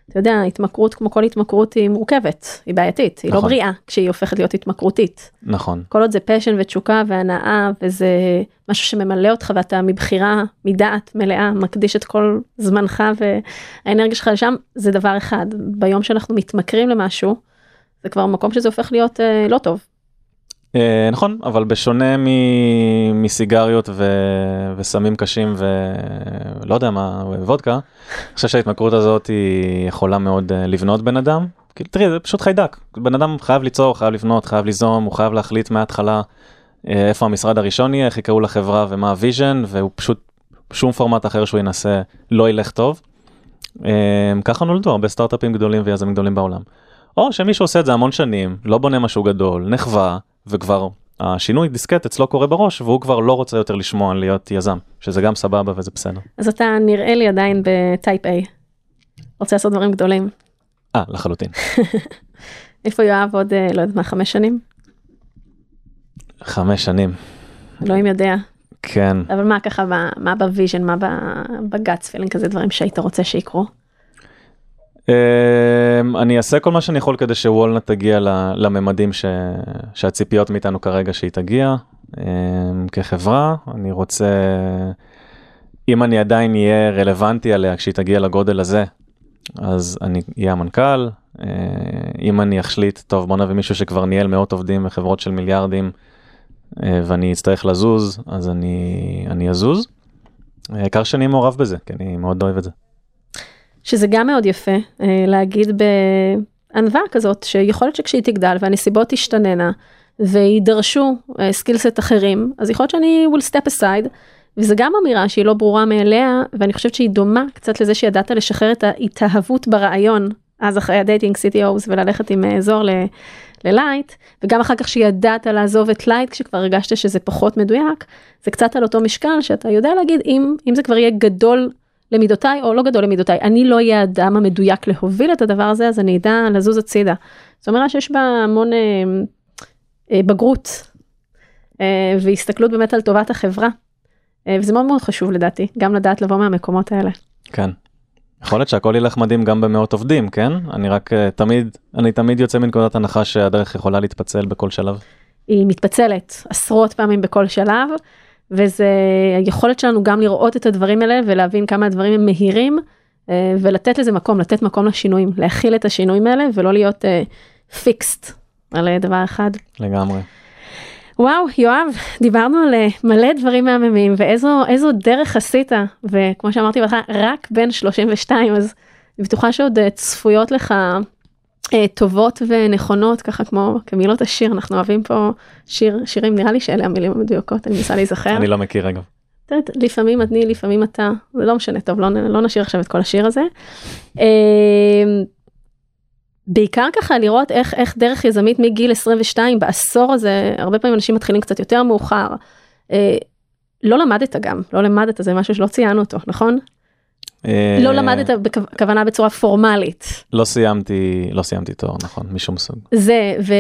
אתה יודע, התמכרות כמו כל התמכרות היא מורכבת, היא בעייתית, היא לא נכון. בריאה כשהיא הופכת להיות התמכרותית. נכון, כל עוד זה פשן ותשוקה והנאה וזה משהו שממלא אותך ואתה מבחירה, מדעת מלאה, מקדיש את כל זמנך והאנרגיה שלך לשם, זה דבר אחד. ביום שאנחנו מתמכרים למשהו, זה כבר מקום שזה הופך להיות אה, לא טוב. אה, נכון, אבל בשונה מסיגריות וסמים קשים ולא יודע מה, וודקה, אני חושב שההתמכרות הזאת היא יכולה מאוד אה, לבנות בן אדם. תראי, זה פשוט חיידק. בן אדם חייב ליצור, חייב לבנות, חייב ליזום, הוא חייב להחליט מההתחלה אה, איפה המשרד הראשון יהיה, איך יקראו לחברה ומה ה vision, והוא פשוט, שום פורמט אחר שהוא ינסה לא ילך טוב. ככה נולדו הרבה סטארט-אפים גדולים ויזמים גדולים בעולם. או שמישהו עושה את זה המון שנים, לא בונה משהו גדול, נחווה, וכבר השינוי דיסקט אצלו קורה בראש, והוא כבר לא רוצה יותר לשמוע על להיות יזם, שזה גם סבבה וזה בסדר. אז אתה נראה לי עדיין ב type A. רוצה לעשות דברים גדולים. אה, לחלוטין. איפה יואב עוד, אה, לא יודעת מה, חמש שנים? חמש שנים, אלוהים יודע. כן. אבל מה ככה, מה, מה ב vision, מה ב guts feeling כזה, דברים שהיית רוצה שיקרו? Um, אני אעשה כל מה שאני יכול כדי ש Walnut תגיע לממדים ש... שהציפיות מאיתנו כרגע שהיא תגיע um, כחברה אני רוצה אם אני עדיין אהיה רלוונטי עליה כשהיא תגיע לגודל הזה אז אני אהיה המנכ"ל uh, אם אני אחליט טוב בוא נביא מישהו שכבר ניהל מאות עובדים בחברות של מיליארדים uh, ואני אצטרך לזוז אז אני אני אזוז. העיקר שאני מעורב בזה כי אני מאוד אוהב את זה. שזה גם מאוד יפה אה, להגיד בענווה כזאת, שיכול להיות שכשהיא תגדל והנסיבות תשתננה ויידרשו סקילסט אחרים, אז יכול להיות שאני will step aside, וזה גם אמירה שהיא לא ברורה מאליה, ואני חושבת שהיא דומה קצת לזה שידעת לשחרר את ההתאהבות ברעיון, אז אחרי ה dating CTOs וללכת עם אה, זוהר ל- ללייט, וגם אחר כך שידעת לעזוב את לייט כשכבר הרגשת שזה פחות מדויק, זה קצת על אותו משקל שאתה יודע להגיד אם, אם זה כבר יהיה גדול למידותיי או לא גדול למידותיי, אני לא אהיה האדם המדויק להוביל את הדבר הזה, אז אני אדע לזוז הצידה. זאת אומרת שיש בה המון אה, אה, בגרות אה, והסתכלות באמת על טובת החברה. אה, וזה מאוד מאוד חשוב לדעתי, גם לדעת לבוא מהמקומות האלה. כן. יכול להיות שהכל ילך מדהים גם במאות עובדים, כן? אני רק uh, תמיד, אני תמיד יוצא מנקודת הנחה שהדרך יכולה להתפצל בכל שלב. היא מתפצלת עשרות פעמים בכל שלב, וזה היכולת שלנו גם לראות את הדברים האלה ולהבין כמה הדברים הם מהירים, אה, ולתת לזה מקום, לתת מקום לשינויים, להכיל את השינויים האלה ולא להיות פיקסט על אה, דבר אחד. לגמרי. וואו, יואב, דיברנו על אה, מלא דברים מהממים ואיזו איזו דרך עשית, וכמו שאמרתי בהתחלה, רק בן 32, אז אני בטוחה שעוד צפויות לך טובות ונכונות, ככה כמו כמילות השיר, אנחנו אוהבים פה שיר, שירים, נראה לי שאלה המילים המדויקות, אני מנסה להיזכר. אני לא מכיר אגב. לפעמים אני, לפעמים אתה, זה לא משנה, טוב, לא, לא נשאיר עכשיו את כל השיר הזה. אה, בעיקר ככה לראות איך, איך דרך יזמית מגיל 22 בעשור הזה, הרבה פעמים אנשים מתחילים קצת יותר מאוחר. אה, לא למדת גם, לא למדת, זה משהו שלא ציינו אותו, נכון? אה, לא למדת בכוונה בצורה פורמלית. לא סיימתי, לא סיימתי תואר, נכון, משום סוג. זה, ו,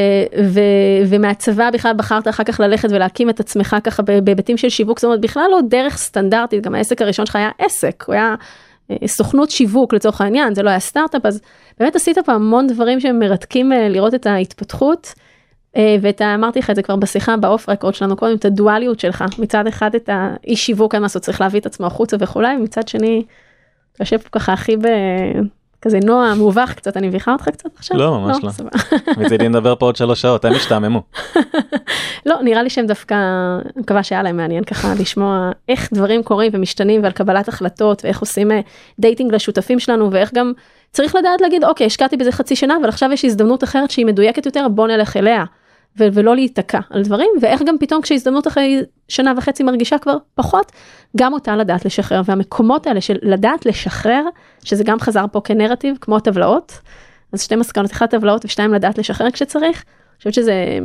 ו, ומהצבא בכלל בחרת אחר כך ללכת ולהקים את עצמך ככה בהיבטים של שיווק, זאת אומרת בכלל לא דרך סטנדרטית, גם העסק הראשון שלך היה עסק, הוא היה אה, סוכנות שיווק לצורך העניין, זה לא היה סטארט-אפ, אז באמת עשית פה המון דברים שהם מרתקים אה, לראות את ההתפתחות. אה, ואת ה- אמרתי לך את זה כבר בשיחה ב off record שלנו קודם, את הדואליות שלך, מצד אחד את האיש שיווק, אין מה לעשות, צריך להביא את עצמו החוצה וכולי, ומצד שני, אתה יושב פה ככה הכי ב... כזה נועם, מובך קצת, אני מביכה אותך קצת עכשיו? לא, ממש לא. סבבה. מצידי נדבר פה עוד שלוש שעות, הם ישתעממו. לא, נראה לי שהם דווקא, אני מקווה שהיה להם מעניין ככה לשמוע איך דברים קורים ומשתנים ועל קבלת החלטות ואיך עושים אה, dating לשותפים שלנו ואיך גם צריך לדעת להגיד אוקיי השקעתי בזה חצי שנה אבל עכשיו יש הזדמנות אחרת שהיא מדויקת יותר בוא נלך אליה. ולא להיתקע על דברים ואיך גם פתאום כשהזדמנות אחרי שנה וחצי מרגישה כבר פחות גם אותה לדעת לשחרר והמקומות האלה של לדעת לשחרר שזה גם חזר פה כנרטיב כמו הטבלאות. אז שתי מסקנות, אחת טבלאות ושתיים לדעת לשחרר כשצריך. אני חושבת שזה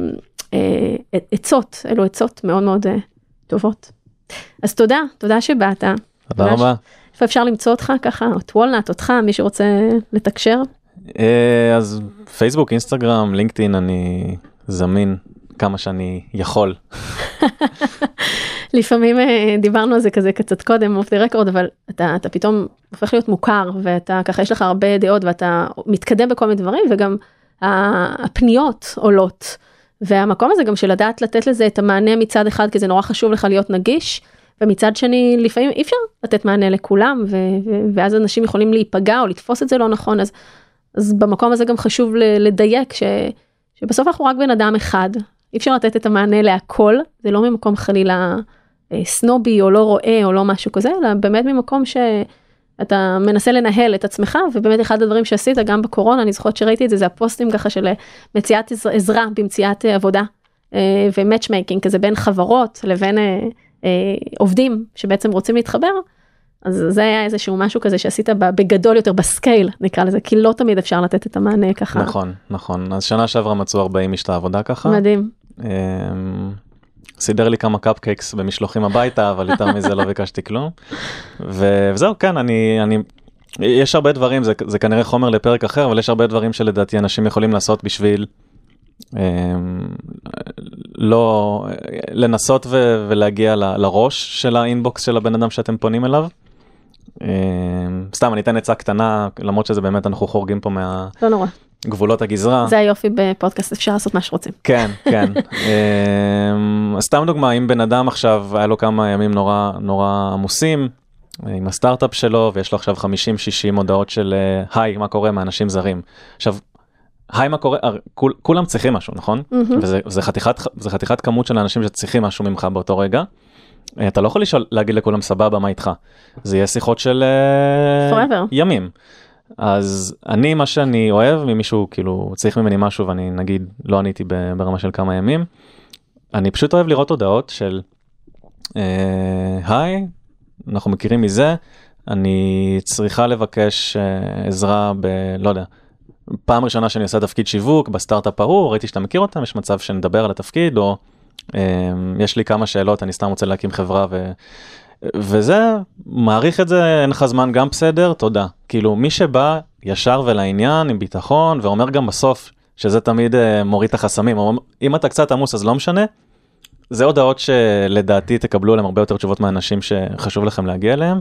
אה, עצות, אלו עצות מאוד מאוד אה, טובות. אז תודה, תודה שבאת. תודה רבה. איפה אפשר למצוא אותך ככה, את וולנט, אותך, מי שרוצה לתקשר? אה, אז פייסבוק, אינסטגרם, לינקדאין, אני זמין כמה שאני יכול. לפעמים אה, דיברנו על זה כזה קצת קודם אוף דה רקורד אבל אתה, אתה פתאום הופך להיות מוכר ואתה ככה יש לך הרבה דעות ואתה מתקדם בכל מיני דברים וגם הפניות עולות. והמקום הזה גם של לדעת לתת לזה את המענה מצד אחד כי זה נורא חשוב לך להיות נגיש ומצד שני לפעמים אי אפשר לתת מענה לכולם ו- ו- ואז אנשים יכולים להיפגע או לתפוס את זה לא נכון אז, אז במקום הזה גם חשוב לדייק ש- שבסוף אנחנו רק בן אדם אחד אי אפשר לתת את המענה להכל זה לא ממקום חלילה אה, סנובי או לא רואה או לא משהו כזה אלא באמת ממקום שאתה מנסה לנהל את עצמך ובאמת אחד הדברים שעשית גם בקורונה אני זוכרת שראיתי את זה זה הפוסטים ככה של אה, מציאת עזרה במציאת אה, עבודה ו matchmaking כזה בין חברות לבין עובדים שבעצם רוצים להתחבר. אז זה היה איזשהו משהו כזה שעשית בגדול יותר ב scale נקרא לזה כי לא תמיד אפשר לתת את המענה ככה. נכון נכון אז שנה שעברה מצאו 40 איש את העבודה ככה. מדהים. אמ, סידר לי כמה cupcakes במשלוחים הביתה אבל יותר מזה לא ביקשתי כלום. וזהו כן אני אני יש הרבה דברים זה, זה כנראה חומר לפרק אחר אבל יש הרבה דברים שלדעתי אנשים יכולים לעשות בשביל אמ, לא לנסות ו, ולהגיע ל, לראש של האינבוקס של הבן אדם שאתם פונים אליו. אמ, סתם אני אתן עצה קטנה למרות שזה באמת אנחנו חורגים פה מה... לא נורא. גבולות הגזרה. זה היופי בפודקאסט, אפשר לעשות מה שרוצים. כן, כן. אמ, סתם דוגמה, אם בן אדם עכשיו היה לו כמה ימים נורא נורא עמוסים עם הסטארט-אפ שלו ויש לו עכשיו 50-60 הודעות של אה, היי, מה קורה מאנשים זרים. עכשיו, היי, מה קורה, כול, כולם צריכים משהו, נכון? Mm-hmm. וזה חתיכת, חתיכת כמות של אנשים שצריכים משהו ממך באותו רגע. אתה לא יכול לשאול, להגיד לכולם סבבה, מה איתך? זה יהיה שיחות של uh, ימים. אז אני מה שאני אוהב ממישהו כאילו צריך ממני משהו ואני נגיד לא עניתי ברמה של כמה ימים. אני פשוט אוהב לראות הודעות של אה, היי אנחנו מכירים מזה אני צריכה לבקש uh, עזרה ב... לא יודע. פעם ראשונה שאני עושה תפקיד שיווק בסטארט-אפ ההוא ראיתי שאתה מכיר אותם יש מצב שנדבר על התפקיד או יש לי כמה שאלות אני סתם רוצה להקים חברה ו... וזה, מעריך את זה, אין לך זמן גם בסדר, תודה. כאילו, מי שבא ישר ולעניין, עם ביטחון, ואומר גם בסוף, שזה תמיד uh, מוריד את החסמים, אם אתה קצת עמוס אז לא משנה, זה הודעות שלדעתי תקבלו עליהם הרבה יותר תשובות מהאנשים שחשוב לכם להגיע אליהם.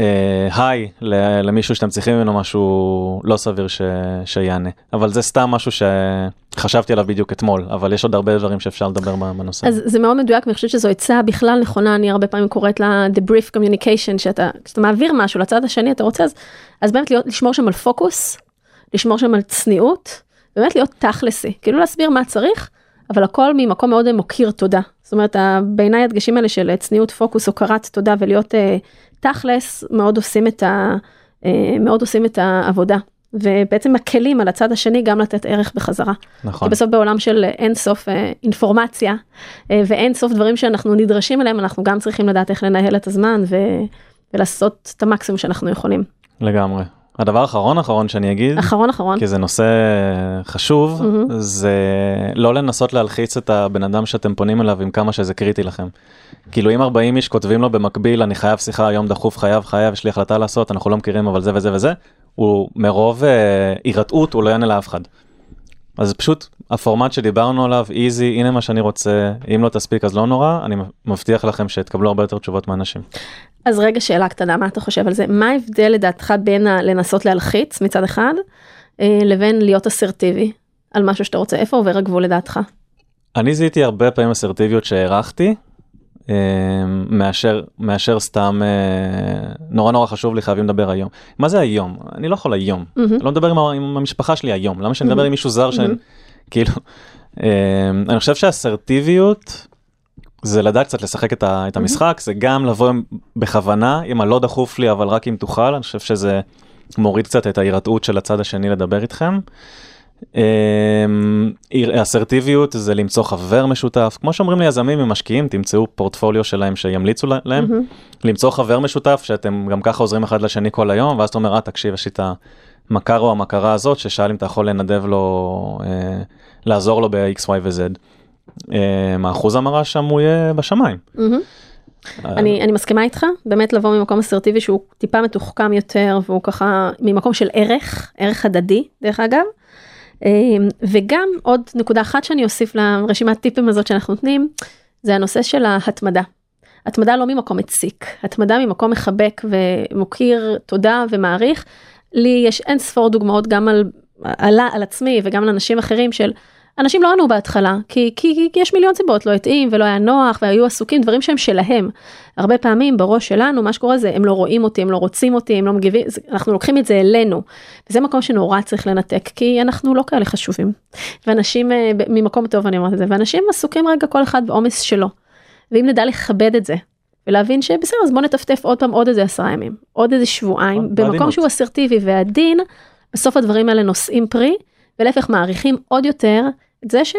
אה, היי uh, למישהו שאתם צריכים ממנו משהו לא סביר ש, שיענה אבל זה סתם משהו שחשבתי עליו בדיוק אתמול אבל יש עוד הרבה דברים שאפשר לדבר בנושא. אז זה מאוד מדויק ואני חושבת שזו עצה בכלל נכונה אני הרבה פעמים קוראת לה the brief communication שאתה כשאתה מעביר משהו לצד השני אתה רוצה אז, אז באמת להיות, לשמור שם על פוקוס לשמור שם על צניעות באמת להיות תכלסי כאילו להסביר מה צריך אבל הכל ממקום מאוד מוקיר תודה זאת אומרת בעיניי הדגשים האלה של צניעות פוקוס הוקרת תודה ולהיות. Uh, תכלס מאוד עושים את, ה, אה, מאוד עושים את העבודה. ובעצם מקלים על הצד השני גם לתת ערך בחזרה. נכון. כי בסוף בעולם של אין סוף אה, אינפורמציה אה, ואין סוף דברים שאנחנו נדרשים אליהם, אנחנו גם צריכים לדעת איך לנהל את הזמן ו, ולעשות את המקסימום שאנחנו יכולים. לגמרי. הדבר האחרון אחרון שאני אגיד, אחרון אחרון, כי זה נושא חשוב, mm-hmm. זה לא לנסות להלחיץ את הבן אדם שאתם פונים אליו עם כמה שזה קריטי לכם. כאילו אם 40 איש כותבים לו במקביל אני חייב שיחה היום דחוף חייב חייב יש לי החלטה לעשות אנחנו לא מכירים אבל זה וזה וזה, הוא מרוב אה, הירתעות הוא לא יענה לאף אחד. אז פשוט הפורמט שדיברנו עליו איזי הנה מה שאני רוצה אם לא תספיק אז לא נורא אני מבטיח לכם שתקבלו הרבה יותר תשובות מאנשים. אז רגע שאלה קטנה מה אתה חושב על זה מה ההבדל לדעתך בין לנסות להלחיץ מצד אחד אה, לבין להיות אסרטיבי על משהו שאתה רוצה איפה עובר הגבול לדעתך. אני זיהיתי הרבה פעמים אסרטיביות שהערכתי אה, מאשר מאשר סתם אה, נורא נורא חשוב לי חייבים לדבר היום מה זה היום אני לא יכול היום mm-hmm. אני לא מדבר עם, עם המשפחה שלי היום למה שאני מדבר mm-hmm. עם מישהו זר שאני כאילו אני חושב שאסרטיביות. זה לדעת קצת לשחק את, ה, את המשחק, זה גם לבוא בכוונה, אם הלא דחוף לי, אבל רק אם תוכל, אני חושב שזה מוריד קצת את ההירתעות של הצד השני לדבר איתכם. אמ, אסרטיביות זה למצוא חבר משותף, כמו שאומרים ליזמים ומשקיעים, תמצאו פורטפוליו שלהם שימליצו להם, למצוא חבר משותף שאתם גם ככה עוזרים אחד לשני כל היום, ואז אתה אומר, אה, תקשיב, יש לי את המכר או המכרה הזאת ששאל אם אתה יכול לנדב לו, אה, לעזור לו ב-x, y ו-z. אה, אחוז המרה שם הוא יהיה בשמיים. מהמם. אני, אני מסכימה איתך, באמת לבוא ממקום אסרטיבי שהוא טיפה מתוחכם יותר והוא ככה ממקום של ערך, ערך הדדי דרך אגב. אמ, וגם עוד נקודה אחת שאני אוסיף לרשימת טיפים הזאת שאנחנו נותנים, זה הנושא של ההתמדה. התמדה לא ממקום מציק, התמדה ממקום מחבק ומוקיר תודה ומעריך. לי יש אין ספור דוגמאות גם על, על, על עצמי וגם על אנשים אחרים של אנשים לא ענו בהתחלה, כי, כי, כי יש מיליון סיבות, לא התאים ולא היה נוח והיו עסוקים, דברים שהם שלהם. הרבה פעמים בראש שלנו, מה שקורה זה, הם לא רואים אותי, הם לא רוצים אותי, הם לא מגיבים, זה- אנחנו לוקחים את זה אלינו. וזה מקום שנורא צריך לנתק, כי אנחנו לא כאלה חשובים. ואנשים, אה, ממקום טוב אני אומרת את זה, ואנשים עסוקים רגע כל אחד בעומס שלו. ואם נדע לכבד את זה, ולהבין שבסדר, אז בוא נטפטף עוד פעם עוד איזה עשרה ימים, עוד איזה שבועיים, במקום. שהוא אסרטיבי ועדין, בסוף הדברים האלה נושאים פרי, ולהפך מעריכים עוד יותר את זה ש...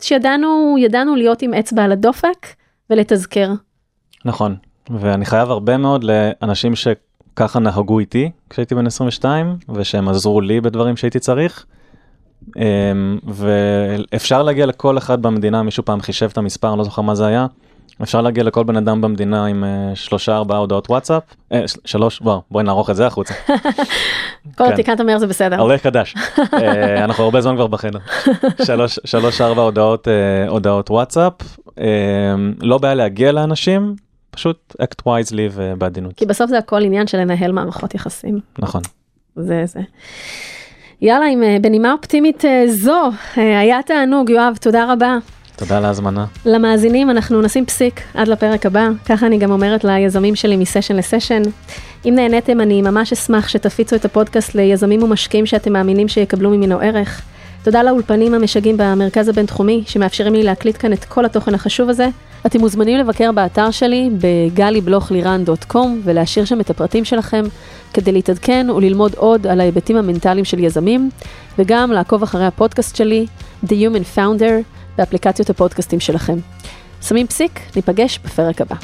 שידענו ידענו להיות עם אצבע על הדופק ולתזכר. נכון, ואני חייב הרבה מאוד לאנשים שככה נהגו איתי כשהייתי בן 22, ושהם עזרו לי בדברים שהייתי צריך. אמ, ואפשר להגיע לכל אחד במדינה, מישהו פעם חישב את המספר, אני לא זוכר מה זה היה. אפשר להגיע לכל בן אדם במדינה עם אה, שלושה ארבעה הודעות וואטסאפ, אה, שלוש, בוא, בואי נערוך את זה החוצה, כל כן. תיקנת מהר זה בסדר. עולה חדש, אה, אנחנו הרבה זמן כבר בחדר, שלוש, שלוש ארבע הודעות, הודעות וואטסאפ, לא בעיה להגיע לאנשים, פשוט act wisely ובעדינות, כי בסוף זה הכל עניין של לנהל מערכות יחסים. נכון. זה זה. יאללה, עם, בנימה אופטימית זו, היה תענוג, יואב, תודה רבה. תודה על ההזמנה. למאזינים אנחנו נשים פסיק עד לפרק הבא, ככה אני גם אומרת ליזמים שלי מסשן לסשן. אם נהניתם אני ממש אשמח שתפיצו את הפודקאסט ליזמים ומשקיעים שאתם מאמינים שיקבלו ממנו ערך. תודה לאולפנים המשגעים במרכז הבינתחומי שמאפשרים לי להקליט כאן את כל התוכן החשוב הזה. אתם מוזמנים לבקר באתר שלי בגלי-בלוך-לירן.com ולהשאיר שם את הפרטים שלכם כדי להתעדכן וללמוד עוד על ההיבטים המנטליים של יזמים וגם לעקוב אחרי הפודקאסט שלי The Human Founder באפליקציות הפודקאסטים שלכם. שמים פסיק, ניפגש בפרק הבא.